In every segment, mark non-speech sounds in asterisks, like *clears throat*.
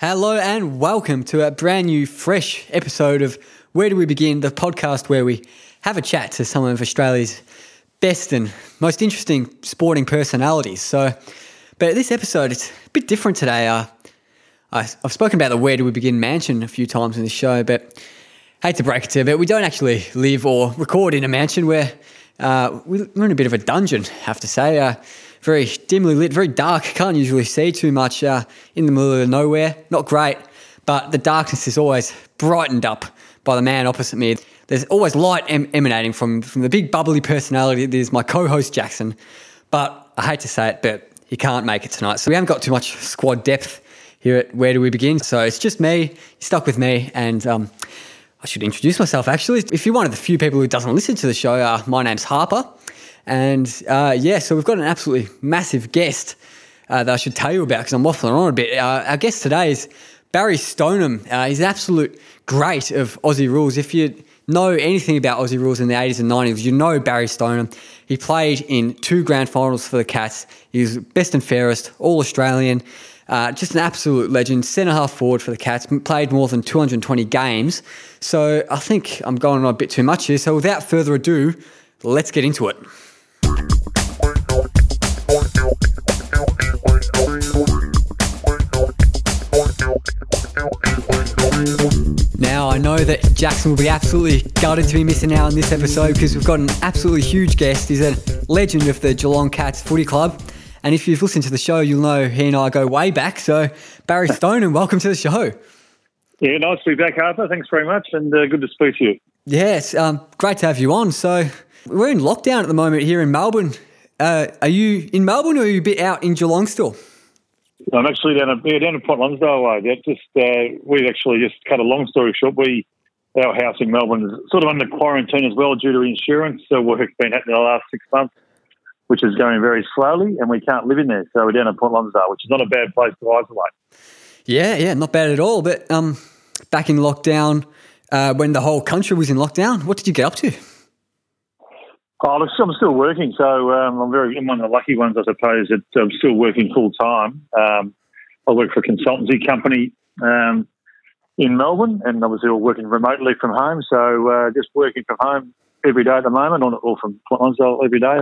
Hello and welcome to a brand new, fresh episode of Where Do We Begin, the podcast where we have a chat to some of Australia's best and most interesting sporting personalities. So, but this episode, it's a bit different today. Uh, I, have spoken about the Where Do We Begin mansion a few times in the show, but hate to break it to you, but we don't actually live or record in a mansion. We're, uh, we're in a bit of a dungeon, I have to say. Uh, very dimly lit, very dark. Can't usually see too much uh, in the middle of nowhere. Not great, but the darkness is always brightened up by the man opposite me. There's always light em- emanating from, from the big bubbly personality that is my co-host Jackson. But I hate to say it, but he can't make it tonight. So we haven't got too much squad depth here at Where Do We Begin? So it's just me, stuck with me, and um, I should introduce myself actually. If you're one of the few people who doesn't listen to the show, uh, my name's Harper. And uh, yeah, so we've got an absolutely massive guest uh, that I should tell you about because I'm waffling on a bit. Uh, our guest today is Barry Stoneham. Uh, he's an absolute great of Aussie rules. If you know anything about Aussie rules in the 80s and 90s, you know Barry Stoneham. He played in two grand finals for the Cats. He was best and fairest, all Australian. Uh, just an absolute legend, centre half forward for the Cats, played more than 220 games. So I think I'm going on a bit too much here. So without further ado, let's get into it. Now, I know that Jackson will be absolutely gutted to be missing out on this episode because we've got an absolutely huge guest. He's a legend of the Geelong Cats Footy Club. And if you've listened to the show, you'll know he and I go way back. So, Barry *laughs* Stone, and welcome to the show. Yeah, nice to be back, Harper. Thanks very much, and uh, good to speak to you. Yes, um, great to have you on. So, we're in lockdown at the moment here in Melbourne. Uh, are you in Melbourne or are you a bit out in Geelong still? I'm actually down at yeah, down at Point Lonsdale way. That just uh, we've actually just cut a long story short. We our house in Melbourne is sort of under quarantine as well due to insurance. So work's been happening the last six months, which is going very slowly, and we can't live in there. So we're down at Point Lonsdale, which is not a bad place to isolate. Yeah, yeah, not bad at all. But um, back in lockdown, uh, when the whole country was in lockdown, what did you get up to? Oh, look, I'm still working, so um, I'm very I'm one of the lucky ones, I suppose. That I'm still working full time. Um, I work for a consultancy company um, in Melbourne, and obviously we're working remotely from home. So uh, just working from home every day at the moment, on or, from Lonsdale every day.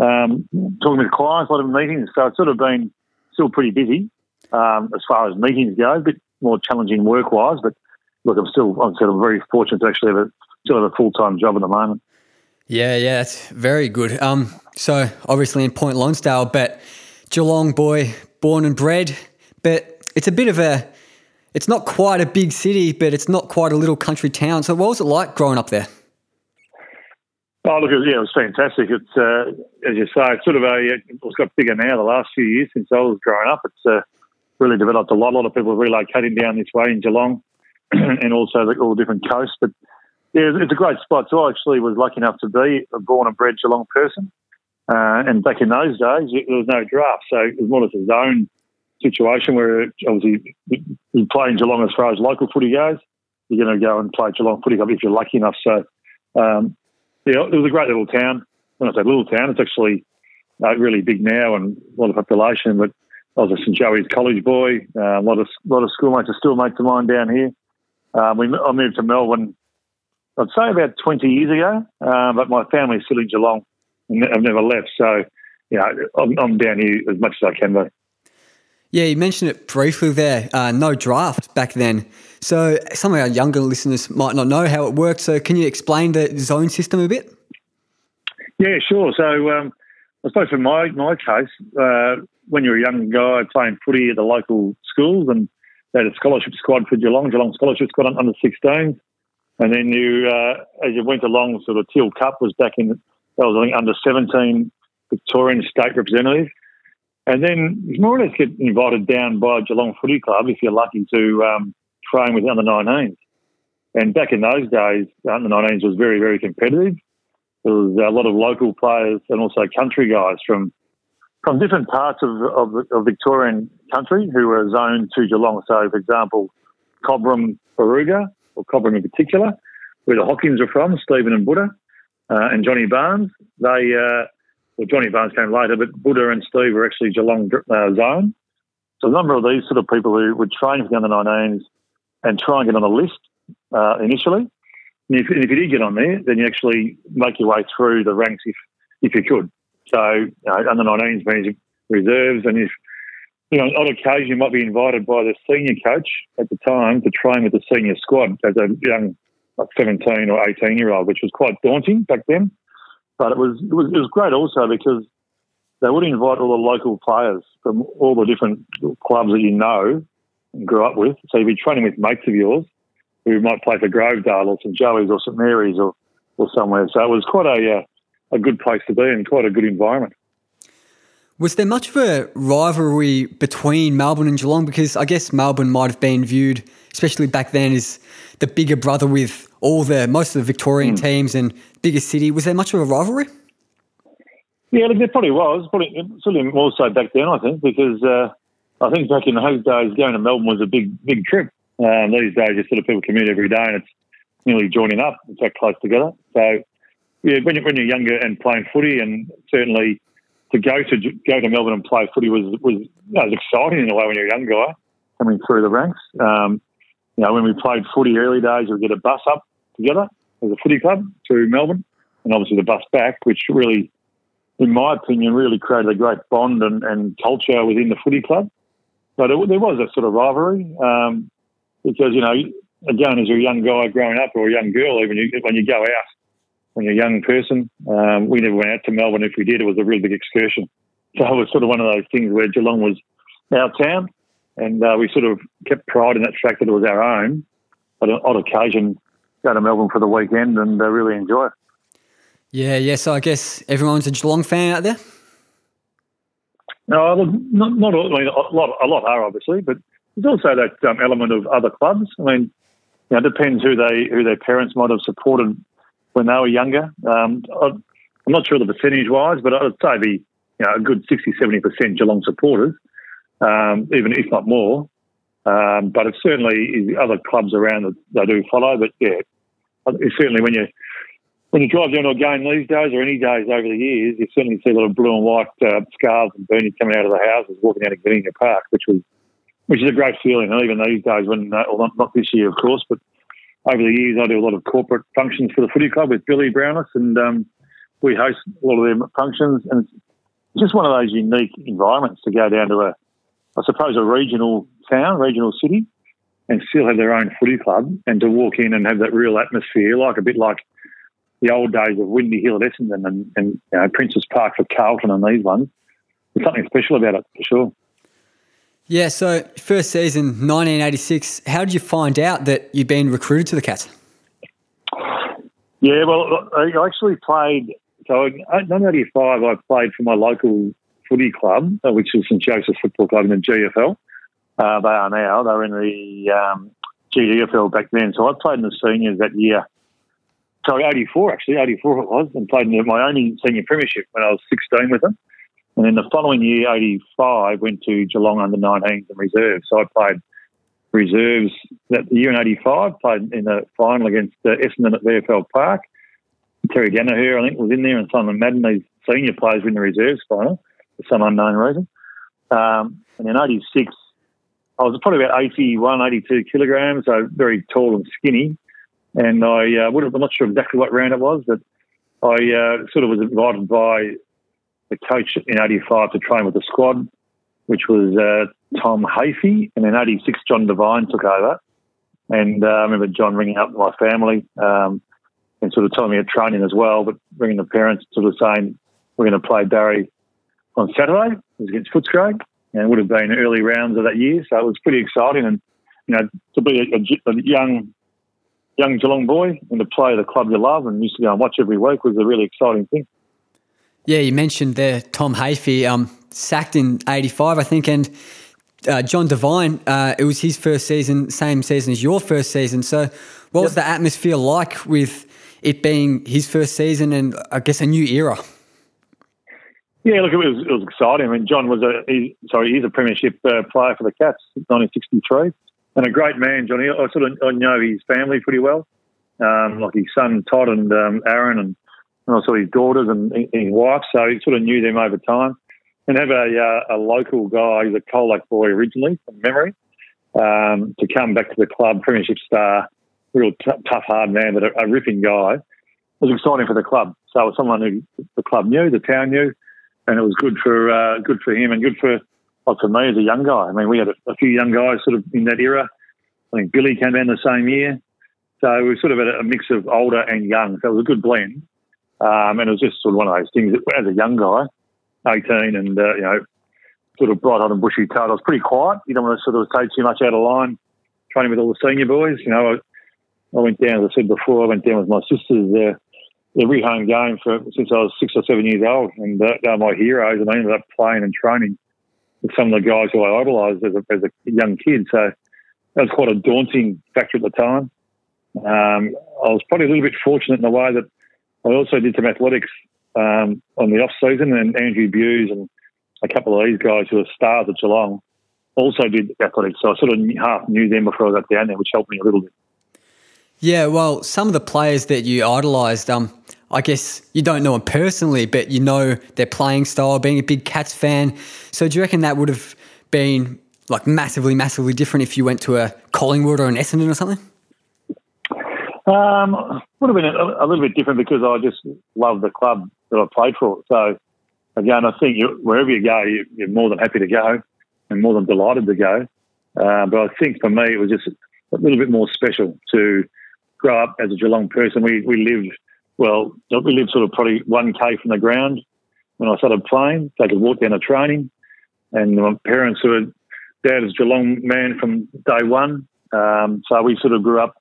Um, talking with clients, a lot of meetings. So it's sort of been still pretty busy um, as far as meetings go. A bit more challenging work wise, but look, I'm still I'm sort of very fortunate to actually have a still have a full time job at the moment. Yeah, yeah, that's very good. Um, so obviously in Point Lonsdale, but Geelong boy, born and bred, but it's a bit of a, it's not quite a big city, but it's not quite a little country town. So what was it like growing up there? Oh, look, yeah, it was fantastic. It's, uh, as you say, it's sort of a, it's got bigger now the last few years since I was growing up. It's uh, really developed a lot. A lot of people relocating down this way in Geelong *clears throat* and also the, all the different coasts. But yeah, it's a great spot. So I actually was lucky enough to be a born and bred Geelong person. Uh, and back in those days, there was no draft. So it was more of a zone situation where obviously you play in Geelong as far as local footy goes. You're going to go and play Geelong footy if you're lucky enough. So, um, yeah, it was a great little town. When I say little town, it's actually uh, really big now and a lot of population. But I was a St Joey's college boy. Uh, a lot of lot of schoolmates are still mates of mine down here. Um, we, I moved to Melbourne I'd say about 20 years ago, uh, but my family's still in Geelong and I've never left. So, you know, I'm, I'm, down here as much as I can be. Yeah, you mentioned it briefly there. Uh, no draft back then. So some of our younger listeners might not know how it worked. So can you explain the zone system a bit? Yeah, sure. So um, I suppose in my my case, uh, when you're a young guy playing footy at the local schools and they had a scholarship squad for Geelong, Geelong scholarship squad under 16s, and then you, uh, as you went along, sort of Teal Cup was back in, that was I think under 17 Victorian state representative. And then you more or less get invited down by Geelong Footy Club if you're lucky to um, train with under 19s. And back in those days, under 19s was very, very competitive. There was a lot of local players and also country guys from from different parts of, of, of Victorian country who were zoned to Geelong. So, for example, Cobram, Barooga, or in particular, where the Hockings are from, Stephen and Buddha, uh, and Johnny Barnes. They, uh, well, Johnny Barnes came later, but Buddha and Steve were actually Geelong uh, zone. So a number of these sort of people who would train for the under 19s and try and get on a list uh, initially. And if, and if, you did get on there, then you actually make your way through the ranks if, if you could. So you know, under 19s means reserves, and if you know, on occasion you might be invited by the senior coach at the time to train with the senior squad as a young, like 17 or 18 year old, which was quite daunting back then. But it was, it was it was great also because they would invite all the local players from all the different clubs that you know and grew up with. So you'd be training with mates of yours who might play for Grovedale or St Joey's or St Mary's or, or somewhere. So it was quite a, uh, a good place to be and quite a good environment. Was there much of a rivalry between Melbourne and Geelong? Because I guess Melbourne might have been viewed, especially back then, as the bigger brother with all the most of the Victorian mm. teams and biggest city. Was there much of a rivalry? Yeah, look, there probably was. Probably certainly more so back then, I think, because uh, I think back in those days, going to Melbourne was a big, big trip. Um, these days, you sort of people commute every day, and it's nearly joining up. It's that close together. So, yeah, when, you, when you're younger and playing footy, and certainly to go to go to Melbourne and play footy was was, you know, was exciting in a way when you're a young guy coming through the ranks. Um, you know, when we played footy early days, we'd get a bus up together as a footy club to Melbourne, and obviously the bus back, which really, in my opinion, really created a great bond and, and culture within the footy club. But it, there was a sort of rivalry um, because you know, again, as a young guy growing up or a young girl, even you, when you go out a young person. Um, we never went out to Melbourne. If we did, it was a real big excursion. So it was sort of one of those things where Geelong was our town, and uh, we sort of kept pride in that fact that it was our own. But on occasion, go to Melbourne for the weekend and uh, really enjoy it. Yeah, yeah. So I guess everyone's a Geelong fan out there. No, not, not all, I mean, a lot. A lot are obviously, but there's also that um, element of other clubs. I mean, you know, it depends who they who their parents might have supported when they were younger. Um, I'm not sure the percentage wise, but I'd say be you know, a good 60, 70% Geelong supporters, um, even if not more. Um, but it certainly is other clubs around that they do follow. But yeah, certainly when you when you drive down to a game these days or any days over the years, you certainly see a lot of blue and white uh, scarves and beanies coming out of the houses, walking out of Kardinia Park, which was which is a great feeling. And even these days, when uh, well, not, not this year, of course, but over the years, I do a lot of corporate functions for the footy club with Billy Brownless, and um, we host a lot of their functions. And it's just one of those unique environments to go down to a, I suppose, a regional town, regional city, and still have their own footy club, and to walk in and have that real atmosphere, like a bit like the old days of Windy Hill at Essendon and, and you know, Princes Park for Carlton and these ones. There's something special about it for sure. Yeah, so first season, 1986, how did you find out that you'd been recruited to the Cats? Yeah, well, I actually played, so in 1985, I played for my local footy club, uh, which is St Joseph's Football Club in the GFL. Uh, they are now, they were in the um, GDFL back then. So I played in the seniors that year. Sorry, 84 actually, 84 it was, and played in my only senior premiership when I was 16 with them. And then the following year, 85, went to Geelong under 19s and reserves. So I played reserves that year in 85, played in the final against uh, Essendon at VFL Park. Terry Daniher, I think, was in there, and Simon Madden, these senior players were in the reserves final for some unknown reason. Um, and in 86, I was probably about 81, 82 kilograms, so very tall and skinny. And I uh, would have, I'm not sure exactly what round it was, but I uh, sort of was invited by the coach in 85 to train with the squad, which was uh, Tom Hafey. And in 86, John Devine took over. And uh, I remember John ringing up my family um, and sort of telling me at training as well, but ringing the parents, sort of saying, we're going to play Barry on Saturday. It was against Footscray. And it would have been early rounds of that year. So it was pretty exciting. And, you know, to be a, a, a young young Geelong boy and to play the club you love and used to go and watch every week was a really exciting thing. Yeah, you mentioned there Tom Hafey, um, sacked in '85, I think, and uh, John Devine. Uh, it was his first season, same season as your first season. So, what yep. was the atmosphere like with it being his first season and I guess a new era? Yeah, look, it was it was exciting. I mean, John was a he, sorry, he's a premiership uh, player for the Cats, in 1963, and a great man, Johnny. I sort of I know his family pretty well, um, like his son Todd and um, Aaron and and I saw his daughters and his wife. So he sort of knew them over time. and have a, uh, a local guy, he's a Colac boy originally from memory, um, to come back to the club, Premiership star, real t- tough, hard man, but a, a ripping guy. It was exciting for the club. So it was someone who the club knew, the town knew, and it was good for uh, good for him and good for like for me as a young guy. I mean, we had a, a, few young guys sort of in that era. I think Billy came in the same year, so we sort of had a mix of older and young. So it was a good blend, um, and it was just sort of one of those things. As a young guy, eighteen, and uh, you know, sort of bright-eyed and bushy-tailed, I was pretty quiet. You don't want to sort of take too much out of line. Training with all the senior boys, you know, I, I went down, as I said before, I went down with my sisters. Uh, every home game for since I was six or seven years old, and uh, they were my heroes. And I ended up playing and training with some of the guys who I idolised as a, as a young kid. So that was quite a daunting factor at the time. Um, I was probably a little bit fortunate in the way that I also did some athletics um, on the off season, and Andrew Bews and a couple of these guys who are stars at Geelong also did athletics. So I sort of half knew them before I got down there, which helped me a little bit. Yeah, well, some of the players that you idolised, um, I guess you don't know them personally, but you know their playing style, being a big Cats fan. So do you reckon that would have been like massively, massively different if you went to a Collingwood or an Essendon or something? Um, would have been a, a, little bit different because I just love the club that I played for. So again, I think you, wherever you go, you, are more than happy to go and more than delighted to go. Uh, but I think for me, it was just a little bit more special to grow up as a Geelong person. We we lived well. We lived sort of probably one k from the ground when I started playing. So I could walk down to training, and my parents were dad is Geelong man from day one. Um, so we sort of grew up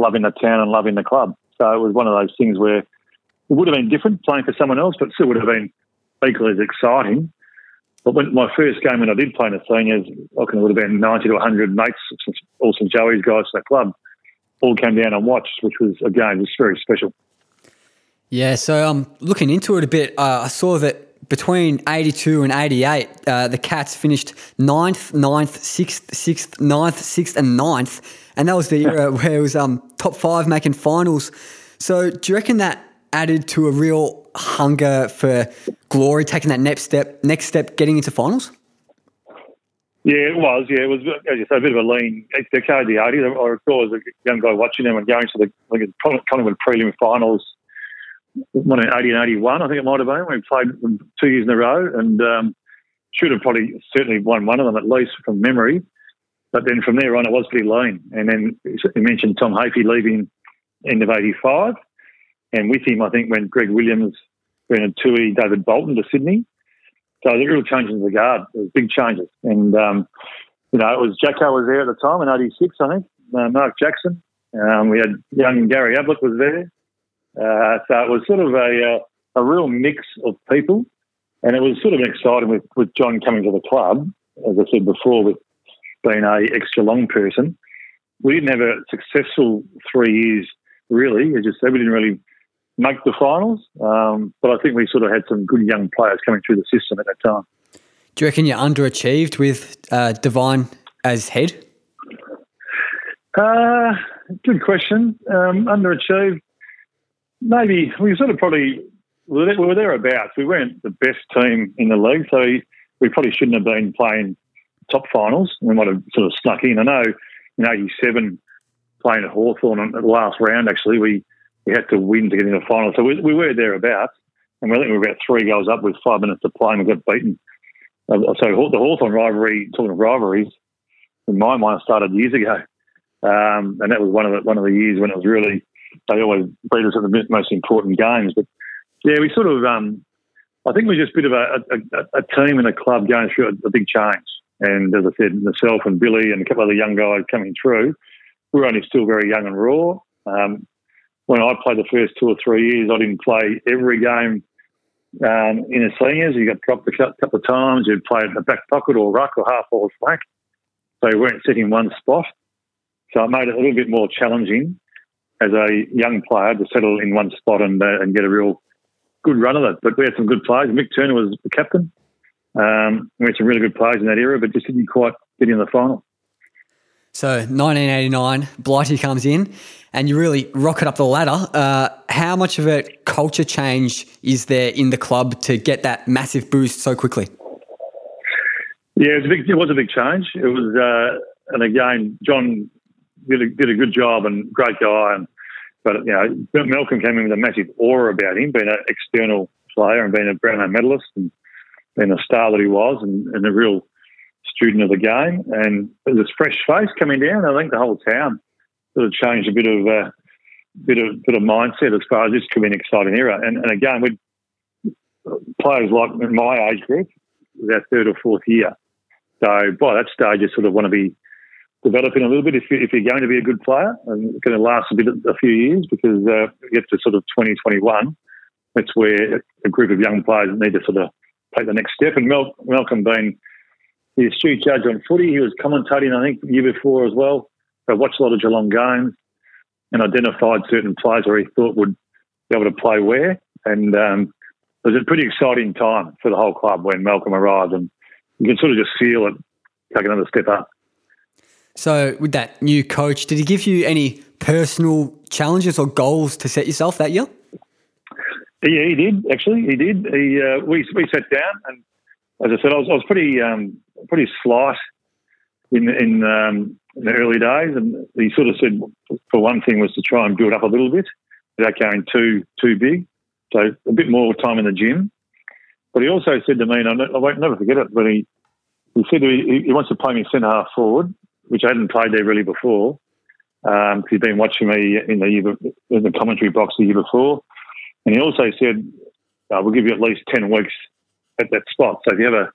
loving the town and loving the club. So it was one of those things where it would have been different playing for someone else, but still would have been equally as exciting. But when my first game when I did play in the seniors, I it would have been 90 to 100 mates, all St Joey's guys to the club all came down and watched, which was again just very special. Yeah, so I'm um, looking into it a bit. Uh, I saw that between 82 and 88, uh, the Cats finished ninth, ninth, sixth, sixth, ninth, sixth, and ninth, and that was the era *laughs* where it was um, top five making finals. So, do you reckon that added to a real hunger for glory, taking that next step, next step, getting into finals? Yeah, it was. Yeah, it was, as you say, a bit of a lean decade, the 80s. I recall as a young guy watching them and going to the, I think it's Collingwood prelim finals, one in 80 and 81, I think it might have been. We played two years in a row and um, should have probably certainly won one of them at least from memory. But then from there on, it was pretty lean. And then you mentioned Tom Hafey leaving end of 85. And with him, I think, went Greg Williams, Bernard Toohey, David Bolton to Sydney. So the real changes in the guard. There was big changes, and um, you know it was Jacko was there at the time in '86, I think. Uh, Mark Jackson. Um, we had young Gary Ablett was there. Uh, so it was sort of a uh, a real mix of people, and it was sort of exciting with with John coming to the club. As I said before, with being a extra long person, we didn't have a successful three years really. As you said, we didn't really make the finals. Um, but I think we sort of had some good young players coming through the system at that time. Do you reckon you underachieved with uh, Devine as head? Uh, good question. Um, underachieved. Maybe we sort of probably we were thereabouts. We weren't the best team in the league, so we probably shouldn't have been playing top finals. We might have sort of snuck in. I know in '87 playing at Hawthorn in the last round. Actually, we we had to win to get in the final. So we, we were thereabouts, and we think we were about three goals up with five minutes to play, and we got beaten. Uh, so the Hawthorn rivalry, talking of rivalries, in my mind, started years ago, um, and that was one of the one of the years when it was really they always beat us at the most important games. But yeah, we sort of, um, I think we're just a bit of a, a, a team and a club going through a, a, big change. And as I said, myself and Billy and a couple of the young guys coming through—we're only still very young and raw. Um, when I played the first two or three years, I didn't play every game um, in the seniors. You got dropped a couple of times. You'd play in the back pocket or ruck or half forward flank. So you weren't sitting in one spot. So it made it a little bit more challenging as a young player to settle in one spot and, uh, and get a real good run of it. But we had some good players. Mick Turner was the captain. Um, we had some really good players in that era, but just didn't quite get in the final. So 1989, Blighty comes in and you really rocket up the ladder. Uh, how much of a culture change is there in the club to get that massive boost so quickly? Yeah, it was a big, it was a big change. It was, uh, and again, John did a, did a good job and great guy. And but you know, Malcolm came in with a massive aura about him, being an external player and being a Brownlow medalist and being a star that he was, and, and a real student of the game. And this fresh face coming down, I think the whole town sort of changed a bit of uh, bit of bit of mindset as far as this could be an exciting era. And, and again, with players like my age group, their third or fourth year. So by that stage, you sort of want to be developing a little bit if, you, if you're going to be a good player and it's going to last a bit a few years because uh, get to sort of 2021. That's where a group of young players need to sort of take the next step. And Mel, Malcolm being the astute judge on footy, he was commentating, I think, the year before as well. I watched a lot of Geelong games and identified certain players where he thought would be able to play where. And um, it was a pretty exciting time for the whole club when Malcolm arrived, and you can sort of just feel it take another step up. So, with that new coach, did he give you any personal challenges or goals to set yourself that year? Yeah, he did actually. He did. He uh, we we sat down, and as I said, I was, I was pretty um, pretty slight in in, um, in, the early days, and he sort of said, for one thing, was to try and build up a little bit without going too too big. So a bit more time in the gym. But he also said to me, and I won't never forget it, but he he said he, he wants to play me centre half forward, which I hadn't played there really before. Um, he'd been watching me in the in the commentary box the year before, and he also said, uh, "We'll give you at least ten weeks at that spot. So if you have a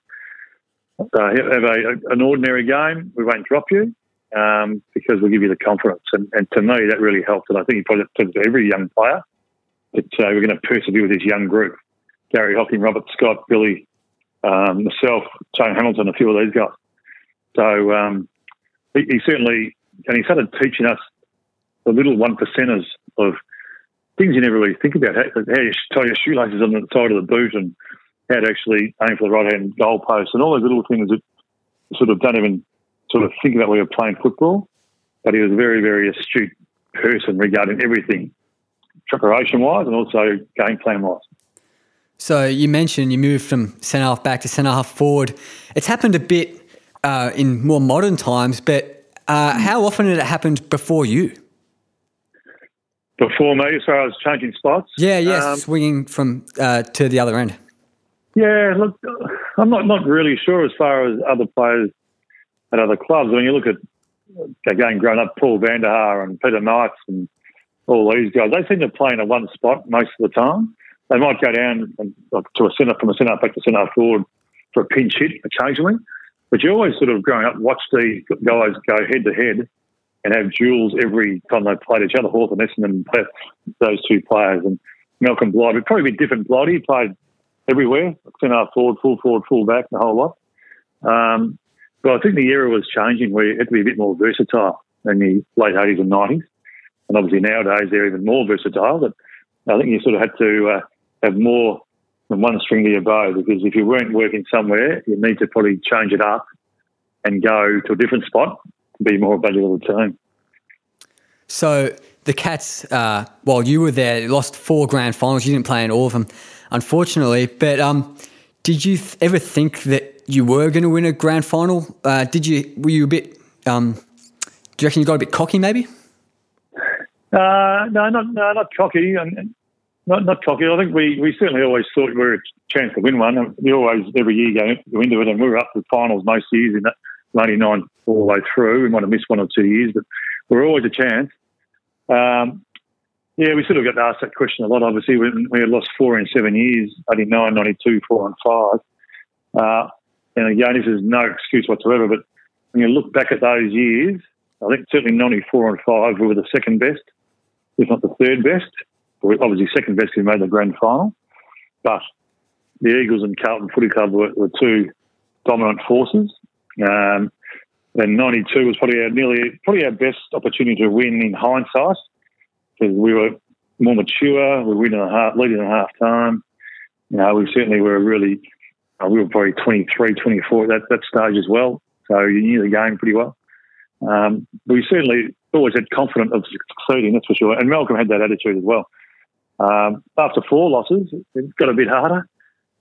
uh, have a, an ordinary game, we won't drop you um, because we'll give you the confidence." And, and, to me, that really helped. And I think he probably said to every young player that uh, we're going to persevere with this young group: Gary Hocking, Robert Scott, Billy, um, myself, Shane Hamilton, a few of these guys. So um, he, he certainly, and he started teaching us the little one percenters of things you never really think about. How, how you tie your shoelaces on the side of the boot and how to actually aim for the right hand goal post and all those little things that sort of don't even sort of think about when you're playing football. But he was a very, very astute person regarding everything, preparation wise and also game plan wise. So you mentioned you moved from centre half back to centre half forward. It's happened a bit uh, in more modern times, but uh, how often had it happened before you? Before me, as far as changing spots? Yeah, yes, um, swinging from uh, to the other end. Yeah, look, I'm not, not really sure as far as other players at other clubs. When you look at, again, growing up, Paul Vander Haar and Peter Knights and all these guys, they seem to play in a one spot most of the time. They might go down and, like, to a centre, from a centre back to centre forward for a pinch hit occasionally. But you always sort of growing up watch these guys go head to head and have duels every time they played each other, Hawthorn Essendon, those two players. And Malcolm Blight would probably be different Blight. He played everywhere, centre forward, full forward, full back, the whole lot. Um, but I think the era was changing where you had to be a bit more versatile in the late 80s and 90s. And obviously nowadays they're even more versatile. But I think you sort of had to uh, have more than one string to your bow because if you weren't working somewhere, you need to probably change it up and go to a different spot to be more valuable to the team. So the Cats, uh, while you were there, lost four grand finals. You didn't play in all of them, unfortunately. But um, did you th- ever think that you were going to win a grand final? Uh, did you? Were you a bit? Um, do you reckon you got a bit cocky, maybe? Uh, no, not no, not cocky. And not, not cocky. I think we, we certainly always thought we were a chance to win one. We always, every year, go, go into it, and we were up to the finals most years in that 99 all the way through. We might have missed one or two years, but we are always a chance. Um, yeah, we sort of got asked that question a lot, obviously. We, we had lost four in seven years 89, 92, 4 and 5. Uh, and again, this is no excuse whatsoever, but when you look back at those years, I think certainly 94 and 5 we were the second best, if not the third best obviously second best who made the grand final. But the Eagles and Carlton Footy Club were, were two dominant forces. Um, and 92 was probably our, nearly probably our best opportunity to win in hindsight because we were more mature. We were leading a half, leading a half time. You know, we certainly were really, uh, we were probably 23, 24 at that, that stage as well. So you knew the game pretty well. Um, we certainly always had confidence of succeeding, that's for sure. And Malcolm had that attitude as well. Um, after four losses, it got a bit harder.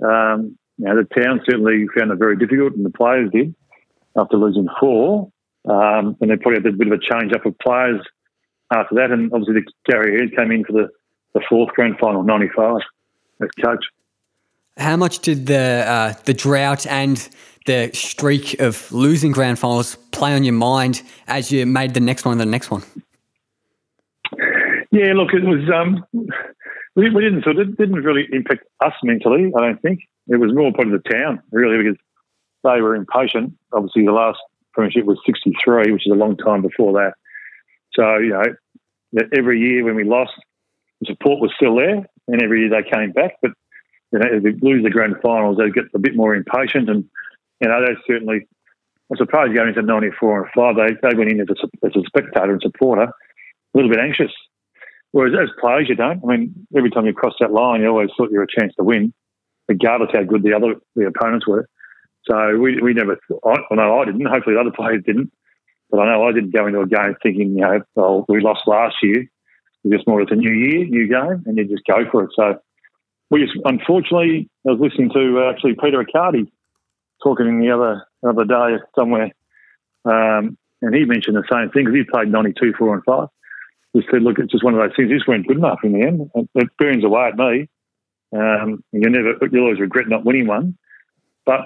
Um, you know, the town certainly found it very difficult, and the players did after losing four. Um, and they probably had a bit of a change up of players after that. And obviously, the Gary Ayres came in for the, the fourth grand final, 95, as coach. How much did the uh, the drought and the streak of losing grand finals play on your mind as you made the next one and the next one? Yeah, look, it was. Um, we, we didn't sort of didn't really impact us mentally. I don't think it was more part of the town really because they were impatient. Obviously, the last premiership was '63, which is a long time before that. So you know, every year when we lost, the support was still there, and every year they came back. But you know, if they lose the grand finals, they get a bit more impatient, and you know, they certainly. I'm surprised going into '94 and five, they they went in as a, as a spectator and supporter, a little bit anxious. Whereas as players, you don't. I mean, every time you cross that line, you always thought you were a chance to win, regardless how good the other the opponents were. So we, we never, I, know I didn't, hopefully the other players didn't, but I know I didn't go into a game thinking, you know, well, we lost last year. It's just more, it's a new year, new game, and you just go for it. So we just, unfortunately, I was listening to uh, actually Peter Riccardi talking the other, other day somewhere, um, and he mentioned the same thing because he played 92, 4 and 5. He said, look, it's just one of those things. This weren't good enough in the end. It burns away at me. Um, you never, you'll always regret not winning one. But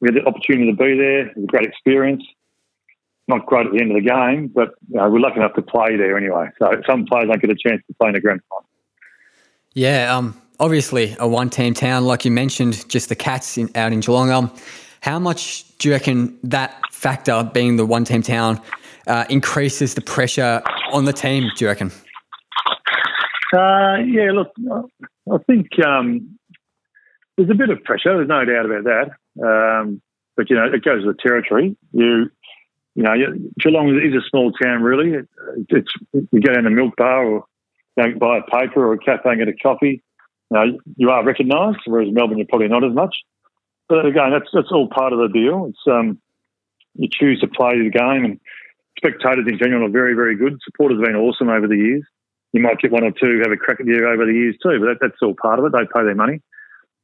we had the opportunity to be there. It was a great experience. Not great at the end of the game, but you know, we're lucky enough to play there anyway. So some players don't get a chance to play in a grand final. Yeah, um, obviously a one-team town, like you mentioned, just the Cats in, out in Geelong. Um, how much do you reckon that factor, being the one-team town, uh, increases the pressure on the team? Do you reckon? Uh, yeah, look, I think um, there's a bit of pressure. There's no doubt about that. Um, but you know, it goes with the territory. You, you know, Geelong is a small town. Really, it, it's you go down a milk bar or go buy a paper or a cafe and get a coffee. You know, you are recognised, whereas Melbourne you're probably not as much. But again, that's that's all part of the deal. It's um, you choose to play the game, and spectators in general are very, very good. Supporters have been awesome over the years. You might get one or two have a crack at you over the years too, but that, that's all part of it. They pay their money.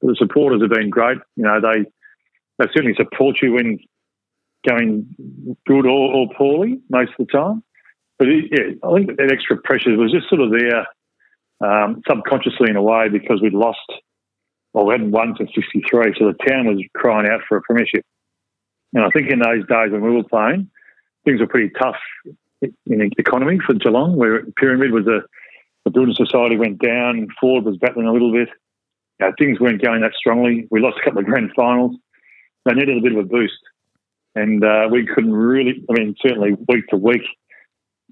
But the supporters have been great. You know, they they certainly support you when going good or, or poorly most of the time. But it, yeah, I think that extra pressure was just sort of there um, subconsciously in a way because we'd lost, well, we hadn't won since 63, so the town was crying out for a premiership. And I think in those days when we were playing, things were pretty tough in the economy for Geelong, where Pyramid was a, the building society went down, Ford was battling a little bit. Know, things weren't going that strongly. We lost a couple of grand finals they needed a bit of a boost. And uh, we couldn't really, I mean, certainly week to week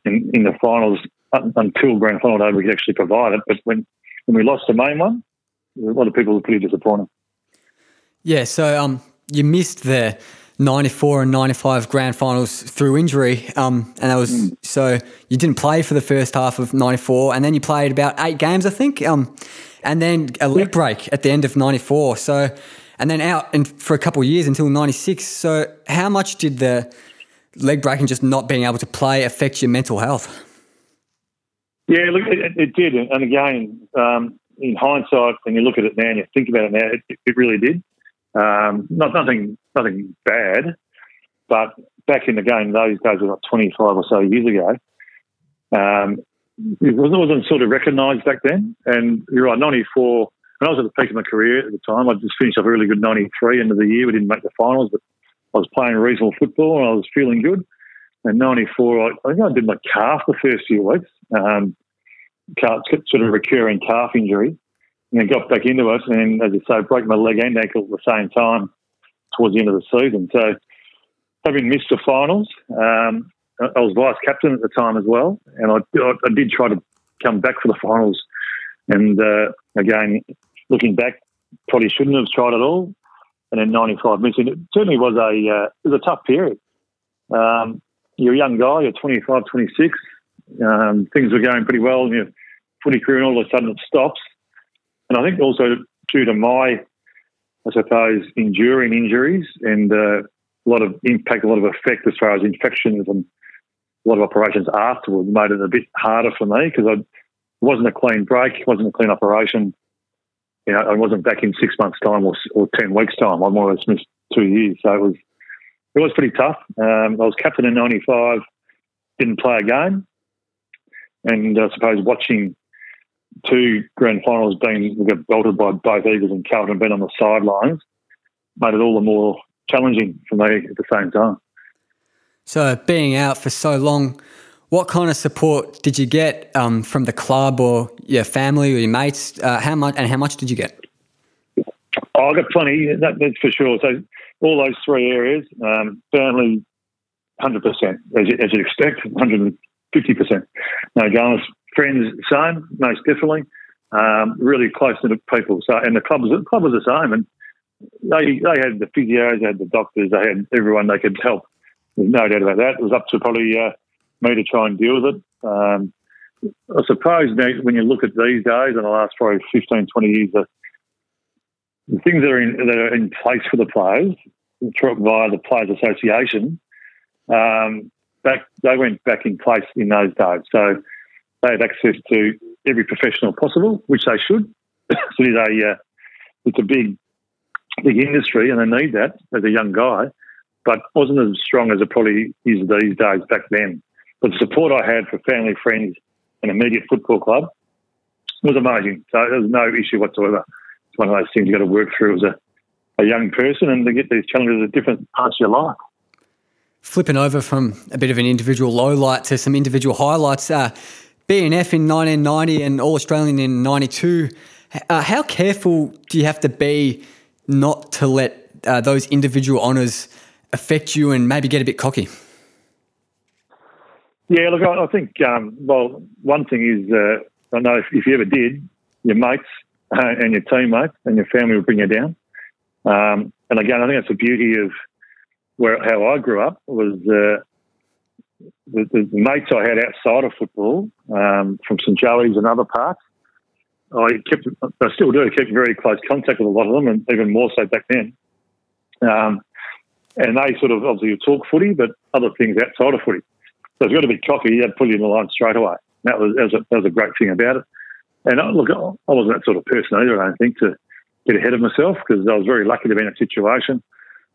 in, in the finals until grand final day, we could actually provide it. But when, when we lost the main one, a lot of people were pretty disappointed. Yeah, so um, you missed the 94 and 95 grand finals through injury. Um, and that was mm. so you didn't play for the first half of 94, and then you played about eight games, I think. Um, and then a leg break at the end of 94. So and then out and for a couple of years until 96. So, how much did the leg break and just not being able to play affect your mental health? Yeah, look, it, it did. And again, um, in hindsight, when you look at it now and you think about it now, it, it really did. Um, not nothing, nothing bad, but back in the game, those days were like 25 or so years ago. Um, it wasn't sort of recognised back then. And you're right, 94 when I was at the peak of my career at the time, I just finished off a really good 93 end of the year. We didn't make the finals, but I was playing reasonable football and I was feeling good. And 94, I, I think I did my calf the first few weeks, um, sort of recurring calf injury, and then got back into it. And as you say, broke my leg and ankle at the same time towards the end of the season. So having missed the finals, um, I was vice captain at the time as well, and I, I, did try to come back for the finals. And uh, again, looking back, probably shouldn't have tried at all. And then 95 missing. It certainly was a uh, it was a tough period. Um, you're a young guy, you're 25, 26. Um, things were going pretty well in your footy career, and all of a sudden it stops. And I think also due to my, I suppose, enduring injuries and uh, a lot of impact, a lot of effect as far as infections and a lot of operations afterwards made it a bit harder for me because it wasn't a clean break, it wasn't a clean operation you know, I wasn't back in six months' time or, or ten weeks' time. I more or less missed two years, so it was it was pretty tough. Um, I was captain in '95, didn't play a game, and I suppose watching two grand finals being got belted by both Eagles and Carlton being on the sidelines made it all the more challenging for me at the same time. So, being out for so long, what kind of support did you get um, from the club or your family or your mates? Uh, how much and how much did you get? Oh, I got plenty. That, that's for sure. So, all those three areas, um, family, hundred percent, as, as you'd expect, one hundred and fifty percent. No dramas. Friends, same, most definitely. Um, really close to people. So, and the club was the club was the same, and they they had the physios, they had the doctors, they had everyone they could help. There's no doubt about that. It was up to probably uh, me to try and deal with it. Um, I suppose now when you look at these days in the last probably 15, 20 years, the, the things that are in that are in place for the players via the Players Association, um, back they went back in place in those days. So they have access to every professional possible, which they should. *coughs* it's a uh, it's a big big industry, and they need that as a young guy. But wasn't as strong as it probably is these days back then. But the support I had for family, friends, and immediate football club was amazing. So there was no issue whatsoever. It's one of those things you got to work through as a, a young person and to get these challenges at different parts of your life. Flipping over from a bit of an individual low light to some individual highlights. Uh, BNF in 1990 and All Australian in 92. Uh, how careful do you have to be not to let uh, those individual honours affect you and maybe get a bit cocky? Yeah, look, I, think, um, well, one thing is, uh, I know if, if, you ever did, your mates uh, and your teammates and your family will bring you down. Um, and again, I think that's the beauty of where how I grew up was uh, the, the, mates I had outside of football um, from St Joey's and other parts. I kept, I still do, keep very close contact with a lot of them, and even more so back then. Um, and they sort of obviously talk footy, but other things outside of footy. So you've got to be cocky, they'd pull you in the line straight away. That was, that was, a, that was a great thing about it. And I, look, I wasn't that sort of person either, I don't think, to get ahead of myself because I was very lucky to be in a situation.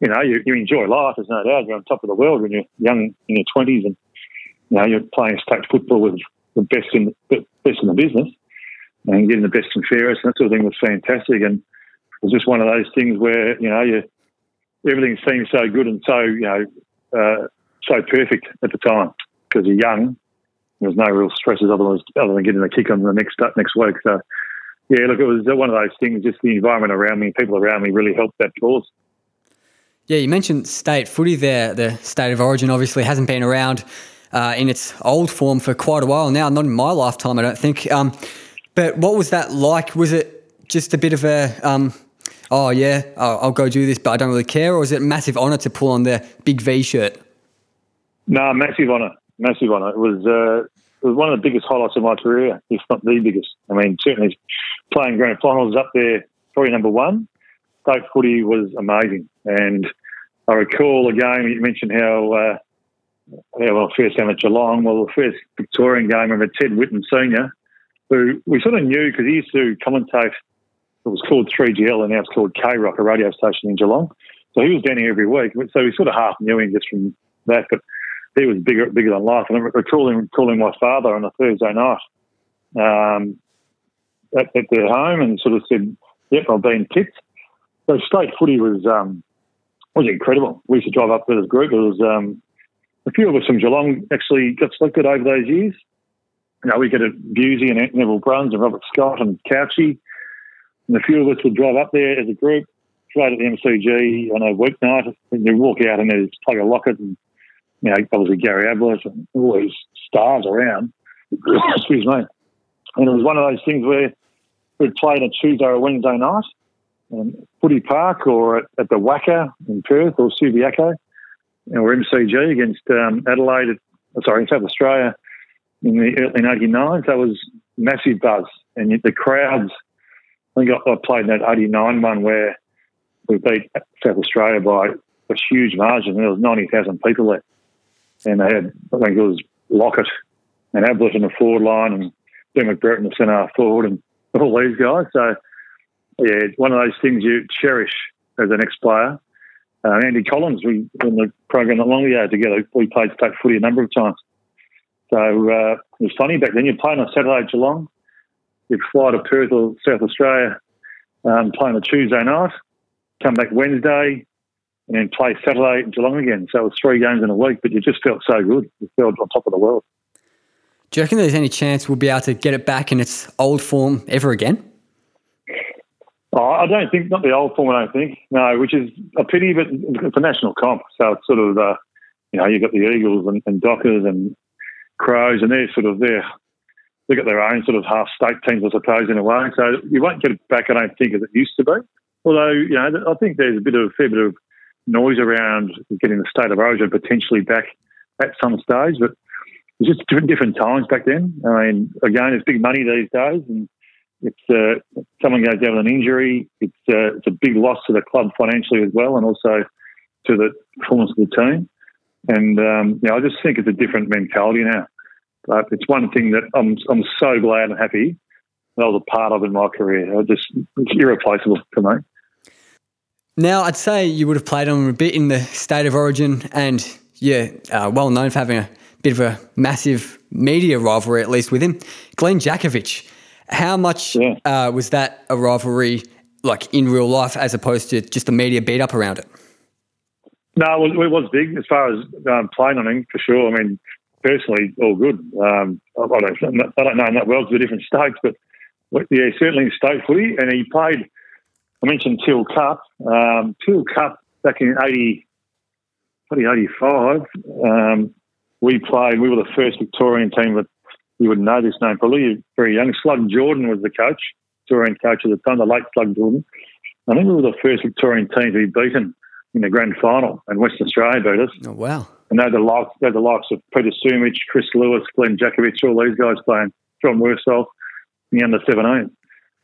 You know, you, you enjoy life, there's no doubt. You're on top of the world when you're young in your 20s and, you know, you're playing state football with the best in the, best in the business and getting the best and fairest. And that sort of thing was fantastic. And it was just one of those things where, you know, you, everything seemed so good and so, you know, uh, so perfect at the time because you're young. There's no real stresses other than, other than getting a kick on the next next week. So, yeah, look, it was one of those things. Just the environment around me, people around me, really helped that cause. Yeah, you mentioned state footy there. The state of origin obviously hasn't been around uh, in its old form for quite a while now. Not in my lifetime, I don't think. Um, but what was that like? Was it just a bit of a, um, oh yeah, I'll, I'll, go do this, but I don't really care, or was it a massive honour to pull on the big V shirt? No, massive honour, massive honour. It was uh, it was one of the biggest highlights of my career, if not the biggest. I mean, certainly playing grand finals up there, probably number one. State footy was amazing, and I recall a game you mentioned how. Uh, well, first game at Geelong. Well, the first Victorian game, remember Ted Whitten Senior who we sort of knew because he used to commentate. It was called 3GL and now it's called K Rock, a radio station in Geelong. So he was down here every week. So we sort of half knew him just from that, but he was bigger bigger than life. And I remember calling, calling my father on a Thursday night um, at, at, their home and sort of said, Yep, I've been picked. So state footy was um, was incredible. We used to drive up with as a group. It was um, a few of us from Geelong actually got selected over those years you know, we get a Bewsy and Neville Bruns and Robert Scott and Couchy. And a few of us would drive up there as a group, played at the MCG on a weeknight, and you walk out and there's Plugger Lockett and, you know, obviously Gary Ablett and all these stars around. *coughs* Excuse me. And it was one of those things where we'd play on a Tuesday or Wednesday night in Footy Park or at, at the WACA in Perth or Subiaco or MCG against um, Adelaide, sorry, South Australia in the early '89. That was massive buzz, and the crowds. I think I, played in that '89 one where we beat South Australia by a huge margin. There was ninety thousand people there, and they had I think it was Lockett and Ablett in the forward line, and Ben McBrett in the centre forward, and all these guys. So yeah, it's one of those things you cherish as an ex-player. Uh, Andy Collins, we in the program not long ago together, we played state footy a number of times. So uh, it was funny back then. You're playing on Saturday at Geelong, you'd fly to Perth or South Australia, um, play on a Tuesday night, come back Wednesday, and then play Saturday at Geelong again. So it was three games in a week, but you just felt so good. You felt on top of the world. Do you reckon there's any chance we'll be able to get it back in its old form ever again? Oh, I don't think, not the old form, I don't think. No, which is a pity, but it's a national comp. So it's sort of, uh, you know, you've got the Eagles and, and Dockers and Crows, and they're sort of there. They've got their own sort of half state teams, I suppose, in a way. So you won't get it back, I don't think, as it used to be. Although, you know, I think there's a bit of a fair bit of noise around getting the state of origin potentially back at some stage. But it's just different, different times back then. I mean, again, it's big money these days, and it's uh, someone goes down with an injury. It's uh, it's a big loss to the club financially as well, and also to the performance of the team. And um, you know, I just think it's a different mentality now. But it's one thing that I'm I'm so glad and happy that I was a part of in my career. I just it's irreplaceable for me. Now, I'd say you would have played on a bit in the state of origin, and yeah, uh, well known for having a bit of a massive media rivalry, at least with him. Glenn Jakovich, how much yeah. uh, was that a rivalry like in real life as opposed to just the media beat up around it? No, it was, big as far as um, playing on him for sure. I mean, personally, all good. Um, I, don't, I don't know him that well to the different *laughs* states, but yeah, certainly state footy. And he played, I mentioned Teal Cup. Um, Teal Cup back in 80, 85, um, we played, we were the first Victorian team that you wouldn't know this name probably, you're very young. Slug Jordan was the coach, Victorian coach at the time, the late Slug Jordan. I think we were the first Victorian team to be beaten in the grand final, and Western Australia beat us. Oh, wow. And they're the likes, they're the likes of Peter Sumich, Chris Lewis, Glenn Jakovich, all these guys playing, John Worsfold, the under 17.